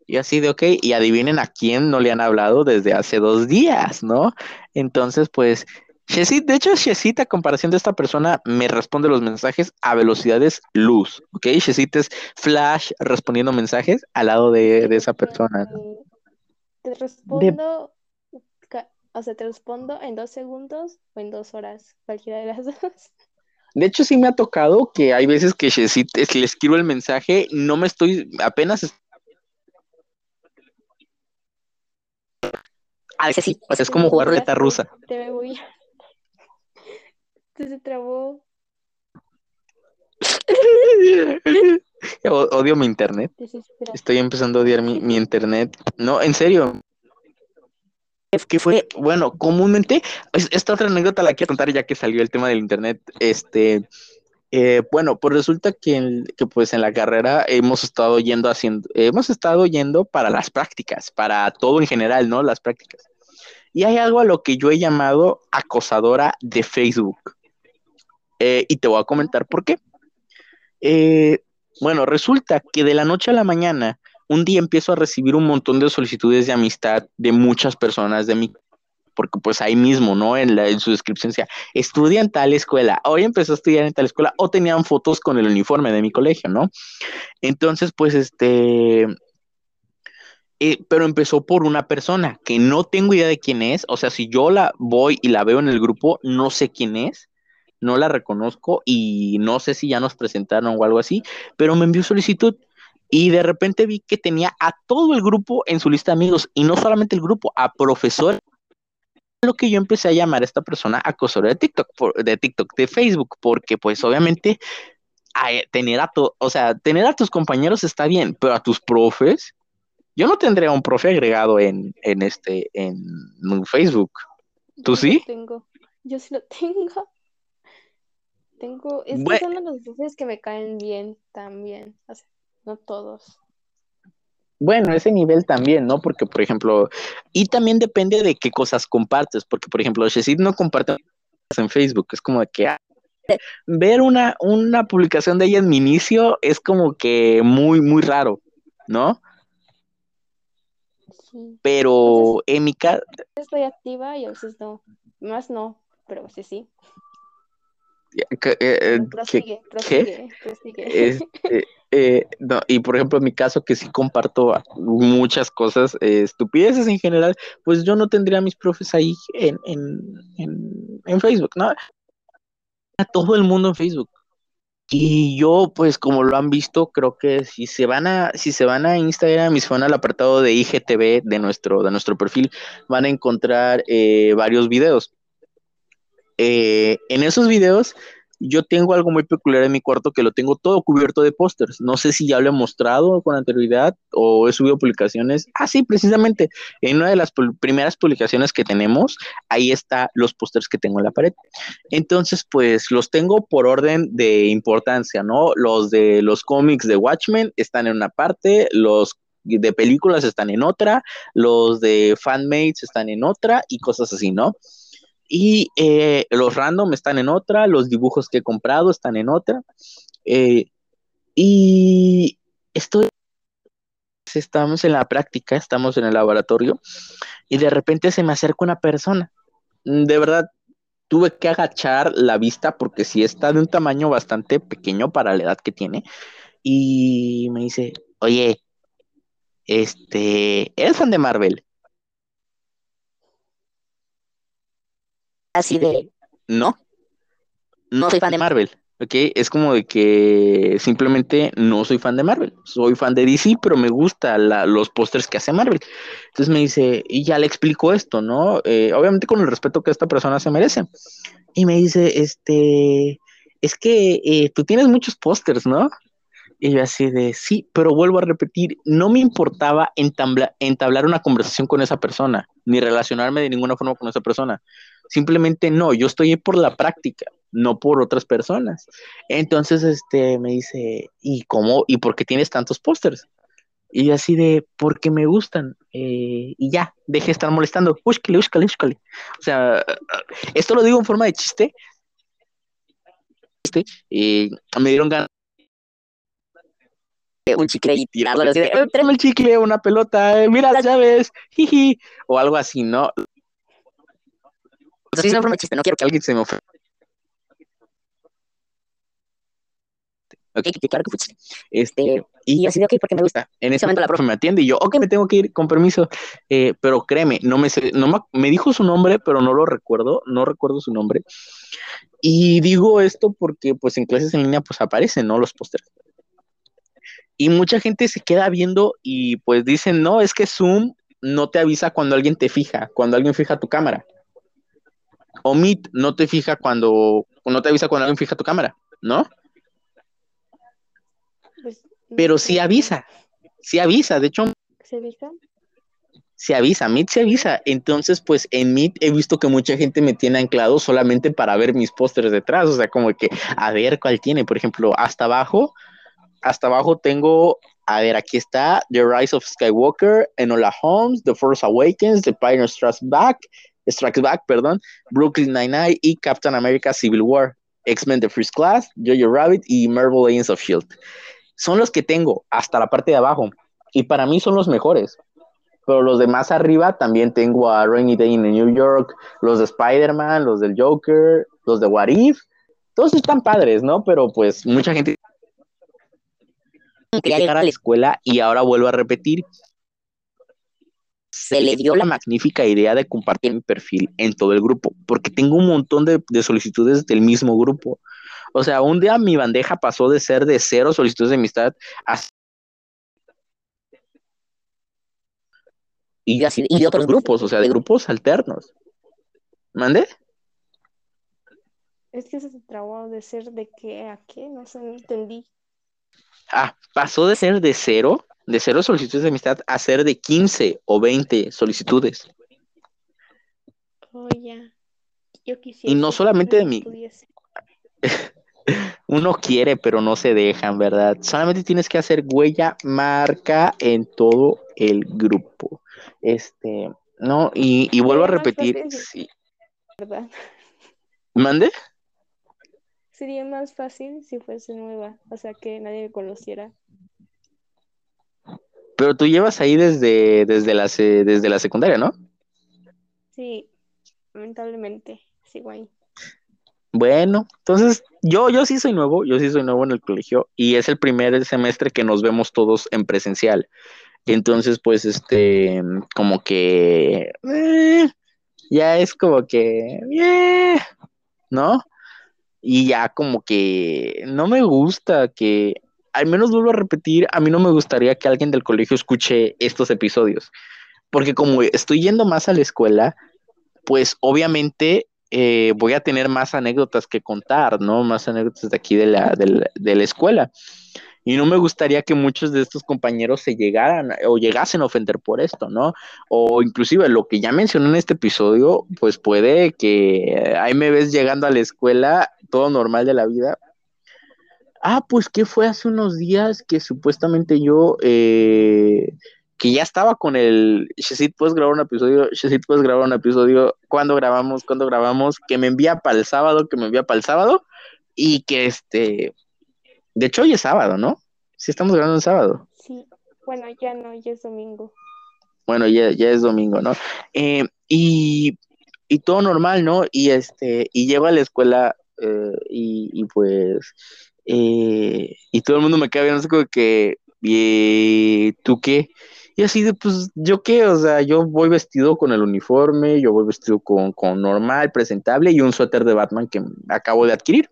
Speaker 1: Y así de, ok, y adivinen a quién no le han hablado desde hace dos días, ¿no? Entonces, pues, Shesit, de hecho, Shesit, a comparación de esta persona, me responde los mensajes a velocidades luz, ¿ok? Shesit es Flash respondiendo mensajes al lado de, de esa persona.
Speaker 2: Te respondo, o sea, te respondo en dos segundos o en dos horas, cualquiera de las dos.
Speaker 1: De hecho, sí me ha tocado que hay veces que es- le escribo el mensaje, no me estoy, apenas es- A veces sí, o sea, es como jugar ruleta rusa.
Speaker 2: Te me voy. Se, se trabó.
Speaker 1: Odio mi internet. Estoy empezando a odiar mi, mi internet. No, en serio. Que fue, bueno, comúnmente, esta otra anécdota la quiero contar ya que salió el tema del internet. Este, eh, bueno, pues resulta que, que, pues en la carrera hemos estado yendo haciendo, hemos estado yendo para las prácticas, para todo en general, ¿no? Las prácticas. Y hay algo a lo que yo he llamado acosadora de Facebook. Eh, y te voy a comentar por qué. Eh, bueno, resulta que de la noche a la mañana, un día empiezo a recibir un montón de solicitudes de amistad de muchas personas de mi porque pues ahí mismo, ¿no? En, la, en su descripción decía, estudia en tal escuela, hoy empezó a estudiar en tal escuela, o tenían fotos con el uniforme de mi colegio, ¿no? Entonces, pues, este, eh, pero empezó por una persona que no tengo idea de quién es, o sea, si yo la voy y la veo en el grupo, no sé quién es, no la reconozco y no sé si ya nos presentaron o algo así, pero me envió solicitud y de repente vi que tenía a todo el grupo en su lista de amigos y no solamente el grupo, a profesores. Lo que yo empecé a llamar a esta persona acosadora de TikTok, de TikTok, de Facebook, porque pues obviamente tener a o sea, tener a tus compañeros está bien, pero a tus profes, yo no tendría un profe agregado en, en este, en, Facebook. ¿Tú sí?
Speaker 2: tengo. Yo sí lo tengo. Tengo, es que son los profes que me caen bien también, no todos.
Speaker 1: Bueno, ese nivel también, ¿no? Porque, por ejemplo, y también depende de qué cosas compartes, porque, por ejemplo, Shesid no comparte en Facebook, es como que ah, ver una, una publicación de ella en mi inicio es como que muy, muy raro, ¿no? Pero en mi caso...
Speaker 2: Estoy activa y a veces no, más no, pero sí, sí.
Speaker 1: Eh, este, eh, y por ejemplo, en mi caso, que sí comparto muchas cosas, eh, estupideces en general, pues yo no tendría a mis profes ahí en, en, Facebook, ¿no? A todo el mundo en Facebook. Y yo, pues, como lo han visto, creo que si se van a, si se van a Instagram y se van al apartado de IGTV de nuestro, de nuestro perfil, van a encontrar varios videos eh, en esos videos yo tengo algo muy peculiar en mi cuarto que lo tengo todo cubierto de pósters. No sé si ya lo he mostrado con anterioridad o he subido publicaciones. Ah, sí, precisamente. En una de las primeras publicaciones que tenemos, ahí está los pósters que tengo en la pared. Entonces, pues los tengo por orden de importancia, ¿no? Los de los cómics de Watchmen están en una parte, los de películas están en otra, los de fanmates están en otra y cosas así, ¿no? Y eh, los random están en otra, los dibujos que he comprado están en otra. Eh, y estoy, estamos en la práctica, estamos en el laboratorio, y de repente se me acerca una persona. De verdad, tuve que agachar la vista porque sí está de un tamaño bastante pequeño para la edad que tiene. Y me dice, oye, este, ¿eres fan de Marvel? Así de, no, no soy fan de Marvel, ¿ok? Es como de que simplemente no soy fan de Marvel, soy fan de DC, pero me gustan los pósters que hace Marvel. Entonces me dice, y ya le explico esto, ¿no? Eh, obviamente con el respeto que esta persona se merece. Y me dice, este, es que eh, tú tienes muchos pósters, ¿no? Y yo así de, sí, pero vuelvo a repetir, no me importaba entablar una conversación con esa persona, ni relacionarme de ninguna forma con esa persona. Simplemente no, yo estoy ahí por la práctica, no por otras personas. Entonces, este, me dice, ¿y cómo? ¿Y por qué tienes tantos pósters? Y así de, porque me gustan. Eh, y ya, deje de estar molestando. Úscale, úscale, úscale. O sea, esto lo digo en forma de chiste. Este, y me dieron ganas un chicle y tirarlo así de, eh, tráeme el chicle, una pelota, eh, mira las llaves, jiji, o algo así, ¿no? O sea, es una forma de chiste, no quiero que alguien se me ofenda. Ok, claro que fue Este, y así de, ok, porque me gusta. En ese momento la profe me atiende y yo, ok, me tengo que ir, con permiso. Eh, pero créeme, no me, no me, me dijo su nombre, pero no lo recuerdo, no recuerdo su nombre. Y digo esto porque, pues, en clases en línea, pues, aparecen, ¿no? Los pósteres. Y mucha gente se queda viendo y, pues, dicen, no, es que Zoom no te avisa cuando alguien te fija, cuando alguien fija tu cámara. O Meet no te fija cuando, no te avisa cuando alguien fija tu cámara, ¿no?
Speaker 2: Pues
Speaker 1: pero sí avisa, sí avisa, de hecho.
Speaker 2: ¿Se avisa?
Speaker 1: Se avisa, Meet se avisa. Entonces, pues en Meet he visto que mucha gente me tiene anclado solamente para ver mis pósters detrás, o sea, como que a ver cuál tiene, por ejemplo, hasta abajo, hasta abajo tengo a ver, aquí está The Rise of Skywalker, Enola Holmes, The Force Awakens, The Pioneer Strikes Back, Strikes Back, perdón, Brooklyn Nine-Nine y Captain America Civil War, X-Men The First Class, Jojo Rabbit y Marvel Agents of S.H.I.E.L.D. Son los que tengo hasta la parte de abajo y para mí son los mejores. Pero los de más arriba también tengo a Rainy Day in New York, los de Spider-Man, los del Joker, los de What If. Todos están padres, ¿no? Pero pues mucha gente quería llegar a la escuela y ahora vuelvo a repetir, se le dio la magnífica idea de compartir mi perfil en todo el grupo, porque tengo un montón de, solicitudes del mismo grupo. O sea, un día mi bandeja pasó de ser de cero solicitudes de amistad a y así y de otros grupos, o sea, de grupos alternos. ¿Mande?
Speaker 2: Es que se trabó de ser de qué a qué, no sé, no entendí.
Speaker 1: Ah, pasó de ser de cero, de cero solicitudes de amistad, a ser de 15 o 20 solicitudes.
Speaker 2: Oh. Yo quisiera.
Speaker 1: Y no solamente de mí. Uno quiere, pero no se dejan, ¿verdad? Solamente tienes que hacer huella, marca en todo el grupo. Este, no, y, y vuelvo a repetir, sí. ¿Verdad? ¿Mande?
Speaker 2: sería más fácil si fuese nueva, o sea, que nadie me conociera.
Speaker 1: Pero tú llevas ahí desde, desde, la, desde la secundaria, ¿no?
Speaker 2: Sí, lamentablemente, sigo ahí.
Speaker 1: Bueno, entonces yo, yo sí soy nuevo, yo sí soy nuevo en el colegio y es el primer semestre que nos vemos todos en presencial. Entonces, pues, este, como que, eh, ya es como que, eh, ¿no? y ya como que no me gusta que, al menos vuelvo a repetir, a mí no me gustaría que alguien del colegio escuche estos episodios, porque como estoy yendo más a la escuela, pues obviamente eh, voy a tener más anécdotas que contar, ¿no? Más anécdotas de aquí de la, de la escuela. Y no me gustaría que muchos de estos compañeros se llegaran o llegasen a ofender por esto, ¿no? O inclusive lo que ya mencioné en este episodio, pues puede que ahí me ves llegando a la escuela, todo normal de la vida. Ah, pues ¿qué fue hace unos días que supuestamente yo, eh, que ya estaba con el, Shazit, ¿puedes grabar un episodio? Shazit, ¿puedes grabar un episodio? ¿Cuándo grabamos? ¿Cuándo grabamos? Que me envía para el sábado, que me envía para el sábado. Y que este, de hecho, hoy es sábado, ¿no? Sí, estamos grabando el sábado.
Speaker 2: Sí, bueno, ya no, ya es domingo.
Speaker 1: Bueno, ya, ya es domingo, ¿no? Eh, y, todo normal, ¿no? Y este, y llego a la escuela eh, y, pues, eh, y todo el mundo me queda viendo así como que, ¿y tú qué? Y así de, pues, ¿yo qué? O sea, yo voy vestido con el uniforme, yo voy vestido con, con normal, presentable y un suéter de Batman que acabo de adquirir.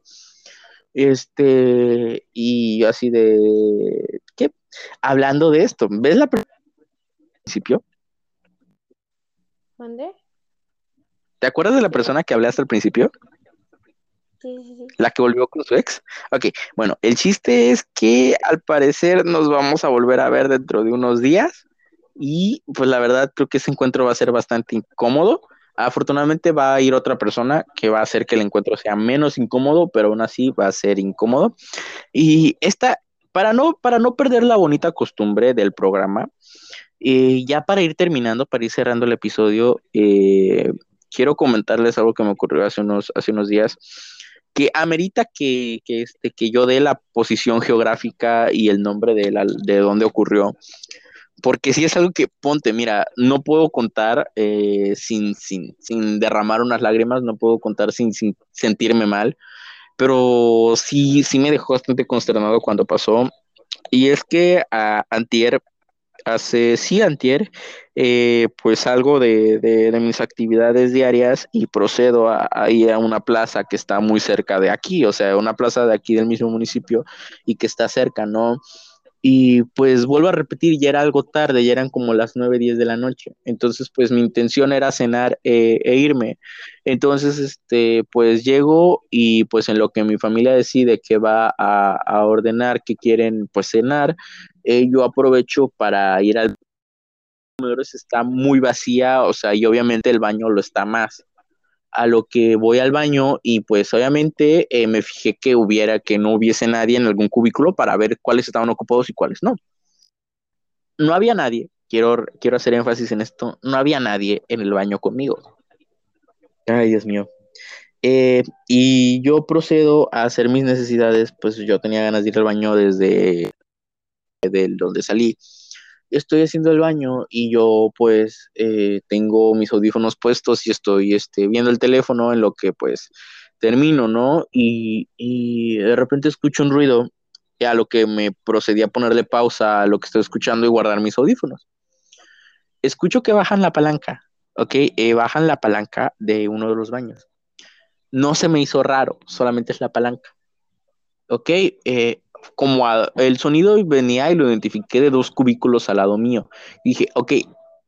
Speaker 1: Este, y así de, ¿qué? Hablando de esto, ¿ves la principio?
Speaker 2: ¿Dónde?
Speaker 1: ¿Te acuerdas de la persona que hablaste al principio? La que volvió con su ex. Ok, bueno, el chiste es que al parecer nos vamos a volver a ver dentro de unos días y pues la verdad creo que ese encuentro va a ser bastante incómodo Afortunadamente va a ir otra persona que va a hacer que el encuentro sea menos incómodo, pero aún así va a ser incómodo. Y esta, para no, para no perder la bonita costumbre del programa, eh, ya para ir terminando, para ir cerrando el episodio, eh, quiero comentarles algo que me ocurrió hace unos, hace unos días que amerita que, que, este, que yo dé la posición geográfica y el nombre de, la, de dónde ocurrió porque si es algo que, ponte, mira, no puedo contar eh, sin, sin, sin, derramar unas lágrimas, no puedo contar sin, sin, sentirme mal, pero sí, sí me dejó bastante consternado cuando pasó. Y es que a Antier, hace, sí, Antier, eh, pues salgo de, de, mis actividades diarias y procedo a, a, ir a una plaza que está muy cerca de aquí, o sea, una plaza de aquí del mismo municipio y que está cerca, ¿no? y pues vuelvo a repetir, ya era algo tarde, ya eran como las 9, 10 de la noche. Entonces, pues mi intención era cenar eh, e irme. Entonces, este, pues llego y pues en lo que mi familia decide que va a, ordenar, que quieren pues cenar, eh, yo aprovecho para ir al está muy vacía, o sea, y obviamente el baño lo está más a lo que voy al baño y pues obviamente eh, me fijé que hubiera, que no hubiese nadie en algún cubículo para ver cuáles estaban ocupados y cuáles no. No había nadie, quiero, quiero hacer énfasis en esto, no había nadie en el baño conmigo. Ay, Dios mío. Eh, y yo procedo a hacer mis necesidades, pues yo tenía ganas de ir al baño desde de donde salí estoy haciendo el baño y yo pues eh, tengo mis audífonos puestos y estoy este, viendo el teléfono en lo que pues termino, ¿no? Y, de repente escucho un ruido y a lo que me procedí a ponerle pausa a lo que estoy escuchando y guardar mis audífonos. Escucho que bajan la palanca, ¿ok? Eh, bajan la palanca de uno de los baños. No se me hizo raro, solamente es la palanca. ¿Ok? Eh, como el sonido venía y lo identifiqué de dos cubículos al lado mío. dije, ok,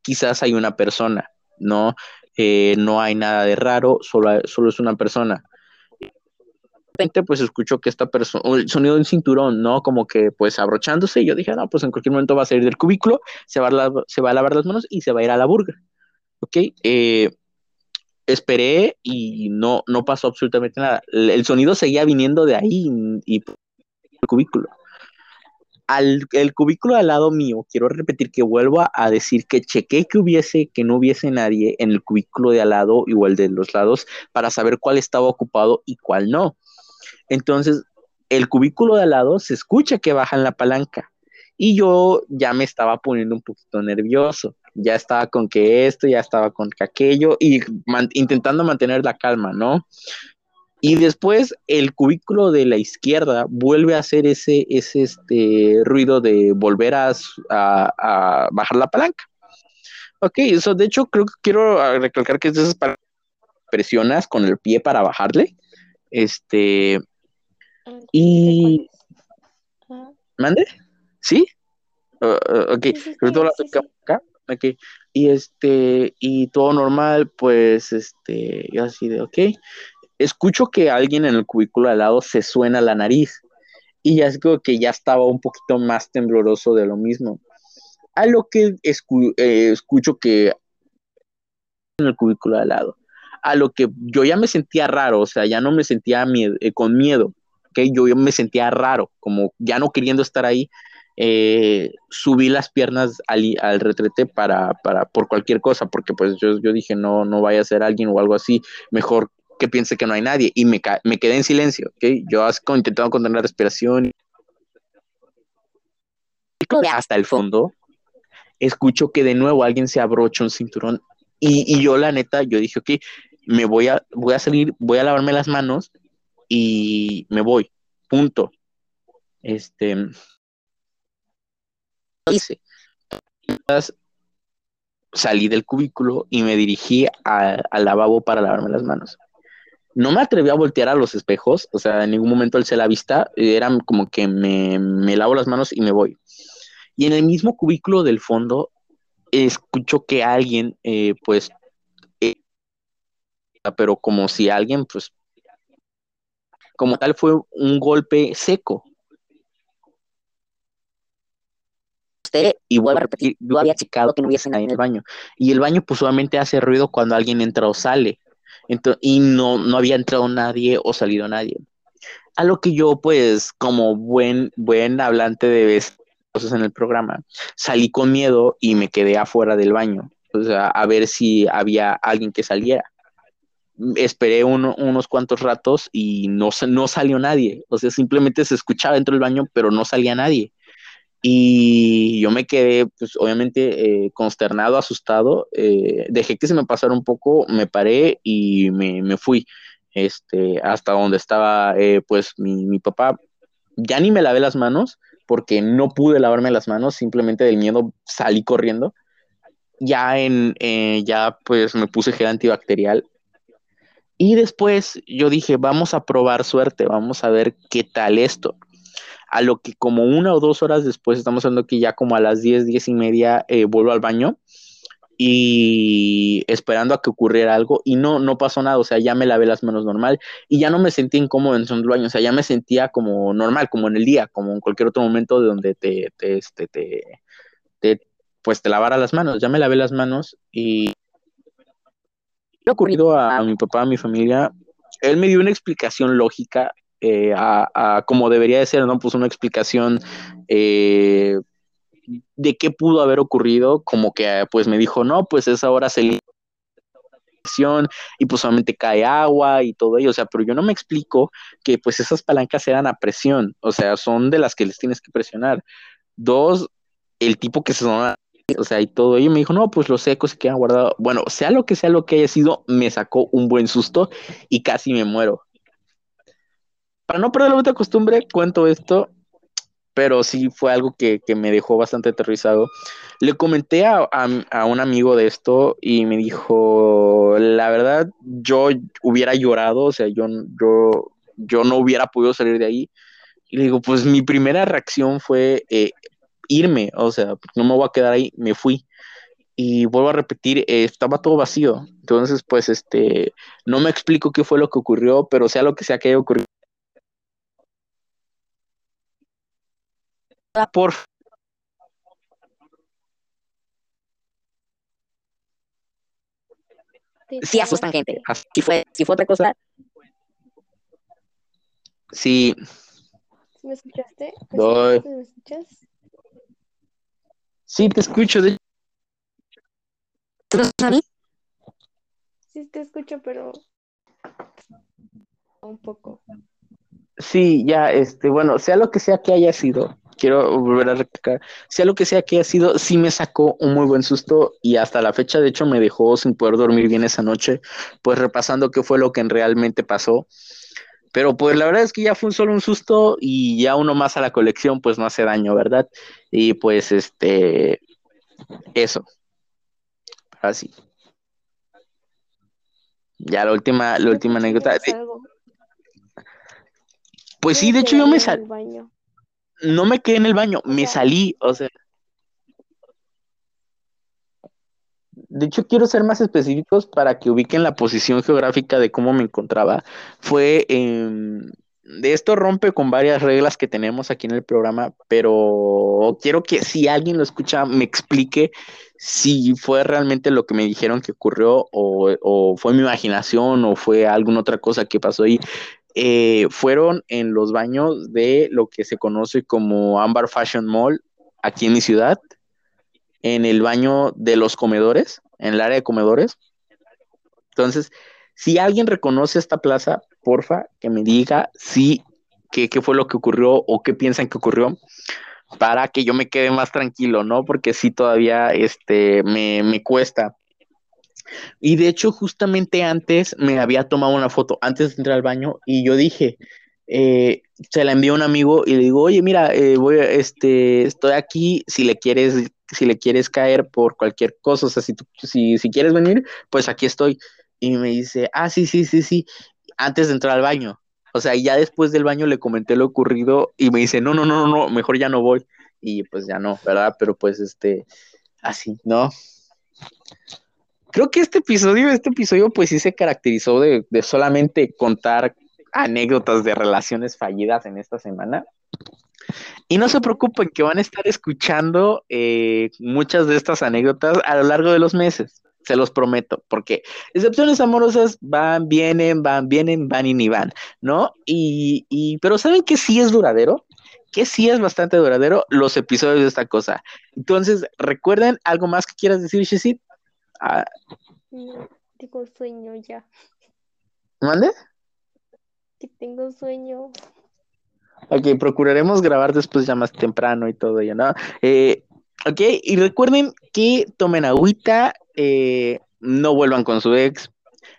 Speaker 1: quizás hay una persona, ¿no? Eh, no hay nada de raro, solo, solo es una persona. pues escucho que esta persona, el sonido de un cinturón, ¿no? Como que pues abrochándose, y yo dije, no, pues en cualquier momento va a salir del cubículo, se va a, se va a lavar las manos y se va a ir a la burger. ¿Ok? Eh, esperé y no, no pasó absolutamente nada. El, sonido seguía viniendo de ahí y cubículo. Al el cubículo al lado mío, quiero repetir que vuelvo a, decir que chequé que hubiese, que no hubiese nadie en el cubículo de al lado, igual de los lados, para saber cuál estaba ocupado y cuál no. Entonces, el cubículo de al lado se escucha que bajan la palanca y yo ya me estaba poniendo un poquito nervioso. Ya estaba con que esto, ya estaba con que aquello y intentando mantener la calma, ¿no? Y después el cubículo de la izquierda vuelve a hacer ese, ese este, ruido de volver a, bajar la palanca. Ok, eso de hecho creo que quiero recalcar que es de esas presionas con el pie para bajarle. Este. Y. ¿Mande? ¿Sí? ok, ok. Y este, y todo normal, pues, este, y así de, ok escucho que alguien en el cubículo al lado se suena la nariz y ya es como que ya estaba un poquito más tembloroso de lo mismo. A lo que eh, escucho que en el cubículo al lado, a lo que yo ya me sentía raro, o sea, ya no me sentía eh, con miedo, que yo, yo, me sentía raro, como ya no queriendo estar ahí, eh, subí las piernas al, al retrete para, para, por cualquier cosa, porque pues yo, yo dije, no, no vaya a ser alguien o algo así, mejor que piense que no hay nadie y me, me quedé en silencio, ¿ok? Yo intentando contener la respiración y hasta el fondo escucho que de nuevo alguien se abrocha un cinturón y, yo la neta, yo dije, ok, me voy a, voy a salir, voy a lavarme las manos y me voy, punto. Este, hice. Salí del cubículo y me dirigí al lavabo para lavarme las manos no me atreví a voltear a los espejos, o sea, en ningún momento alcé la vista, era como que me, lavo las manos y me voy. Y en el mismo cubículo del fondo, escucho que alguien, eh, pues, eh, pero como si alguien, pues, como tal fue un golpe seco. Y vuelvo a repetir, yo había checado que no hubiese nadie en el baño. Y el baño, pues, solamente hace ruido cuando alguien entra o sale y no, no había entrado nadie o salido nadie. A lo que yo, pues, como buen, buen hablante de cosas en el programa, salí con miedo y me quedé afuera del baño, o sea, a ver si había alguien que saliera. Esperé unos cuantos ratos y no, no salió nadie, o sea, simplemente se escuchaba dentro del baño, pero no salía nadie. Y yo me quedé, pues obviamente, eh, consternado, asustado. Eh, dejé que se me pasara un poco, me paré y me, fui este, hasta donde estaba, eh, pues, mi, mi, papá. Ya ni me lavé las manos porque no pude lavarme las manos, simplemente del miedo salí corriendo. Ya en, ya pues me puse gel antibacterial. Y después yo dije, vamos a probar suerte, vamos a ver qué tal esto a lo que como una o dos horas después, estamos hablando que ya como a las diez, diez y media, eh, vuelvo al baño y esperando a que ocurriera algo y no, no pasó nada, o sea, ya me lavé las manos normal y ya no me sentí incómodo en el baño, o sea, ya me sentía como normal, como en el día, como en cualquier otro momento de donde te, te, este, te, te pues te lavara las manos, ya me lavé las manos y ha ocurrido a, mi papá, a mi familia, él me dio una explicación lógica eh, a, como debería de ser, ¿no? Pues una explicación eh, de qué pudo haber ocurrido, como que pues me dijo, no, pues esa hora se y pues solamente cae agua y todo ello, o sea, pero yo no me explico que pues esas palancas eran a presión, o sea, son de las que les tienes que presionar. Dos, el tipo que se sonaba, o sea, y todo ello me dijo, no, pues los secos se quedan guardados. Bueno, sea lo que sea lo que haya sido, me sacó un buen susto y casi me muero. Para no perder la otra costumbre, cuento esto pero sí fue algo que, me dejó bastante aterrizado. Le comenté a, un amigo de esto y me dijo, la verdad, yo hubiera llorado, o sea, yo, yo, yo no hubiera podido salir de ahí. Y le digo, pues mi primera reacción fue eh, irme, o sea, no me voy a quedar ahí, me fui. Y vuelvo a repetir, eh, estaba todo vacío. Entonces, pues, este, no me explico qué fue lo que ocurrió, pero sea lo que sea que haya ocurrido por
Speaker 3: sí asustan gente. Si fue, si fue otra cosa.
Speaker 1: Sí.
Speaker 2: ¿Me escuchaste?
Speaker 1: ¿Me, escuchas? Sí, te escucho. De...
Speaker 2: Sí, te escucho, pero un poco.
Speaker 1: Sí, ya, este, bueno, sea lo que sea que haya sido, quiero volver a recalcar, sea lo que sea que haya sido, sí me sacó un muy buen susto y hasta la fecha, de hecho, me dejó sin poder dormir bien esa noche, pues repasando qué fue lo que realmente pasó. Pero pues la verdad es que ya fue solo un susto y ya uno más a la colección, pues no hace daño, ¿verdad? Y pues este, eso. Así. Ya la última, la última anécdota. Pues sí, de hecho yo me salí no me quedé en el baño, me salí, o sea. De hecho, quiero ser más específicos para que ubiquen la posición geográfica de cómo me encontraba. Fue de esto rompe con varias reglas que tenemos aquí en el programa, pero quiero que si alguien lo escucha me explique si fue realmente lo que me dijeron que ocurrió o, o fue mi imaginación o fue alguna otra cosa que pasó ahí. Eh, fueron en los baños de lo que se conoce como Amber Fashion Mall aquí en mi ciudad, en el baño de los comedores, en el área de comedores. Entonces, si alguien reconoce esta plaza, porfa, que me diga si qué, fue lo que ocurrió o qué piensan que ocurrió para que yo me quede más tranquilo, ¿no? Porque sí todavía este, me, me cuesta y de hecho, justamente antes me había tomado una foto, antes de entrar al baño, y yo dije, eh, se la envió a un amigo y le digo, oye, mira, eh, voy, este, estoy aquí, si le quieres, si le quieres caer por cualquier cosa, o sea, si, si, si quieres venir, pues aquí estoy. Y me dice, ah, sí, sí, sí, sí, antes de entrar al baño. O sea, ya después del baño le comenté lo ocurrido y me dice, no, no, no, no, no, mejor ya no voy. Y pues ya no, ¿verdad? Pero pues este, así, ¿no? Creo que este episodio, este episodio, pues sí se caracterizó de, solamente contar anécdotas de relaciones fallidas en esta semana. Y no se preocupen que van a estar escuchando eh, muchas de estas anécdotas a lo largo de los meses, se los prometo, porque excepciones amorosas van, vienen, van, vienen, van y ni van, ¿no? Y, y pero ¿saben que sí es duradero? Que sí es bastante duradero los episodios de esta cosa. Entonces, recuerden algo más que quieras decir, Shesit.
Speaker 2: Ah. tengo sueño ya.
Speaker 1: ¿Mande?
Speaker 2: Que tengo sueño.
Speaker 1: Ok, procuraremos grabar después ya más temprano y todo ello, ¿no? Eh, ok, y recuerden que tomen agüita, eh, no vuelvan con su ex,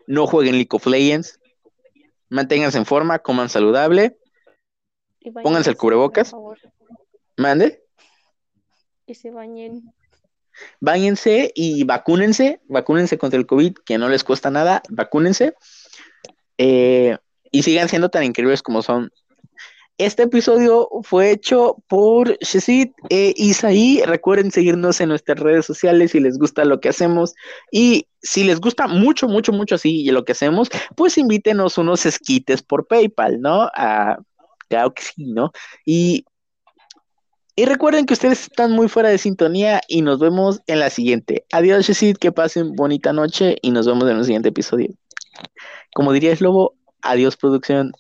Speaker 1: no jueguen League of Legends, manténganse en forma, coman saludable, pónganse el cubrebocas. ¿Mande?
Speaker 2: Y se bañen.
Speaker 1: Báñense y vacúnense, vacúnense contra el COVID, que no les cuesta nada, vacúnense. Eh, y sigan siendo tan increíbles como son. Este episodio fue hecho por Shesid e Isaí. Recuerden seguirnos en nuestras redes sociales si les gusta lo que hacemos. Y si les gusta mucho, mucho, mucho así lo que hacemos, pues invítenos unos esquites por PayPal, ¿no? Ah, claro que sí, ¿no? Y, y recuerden que ustedes están muy fuera de sintonía y nos vemos en la siguiente. Adiós, Shesid, que pasen bonita noche y nos vemos en el siguiente episodio. Como diría Slobo, adiós, producción.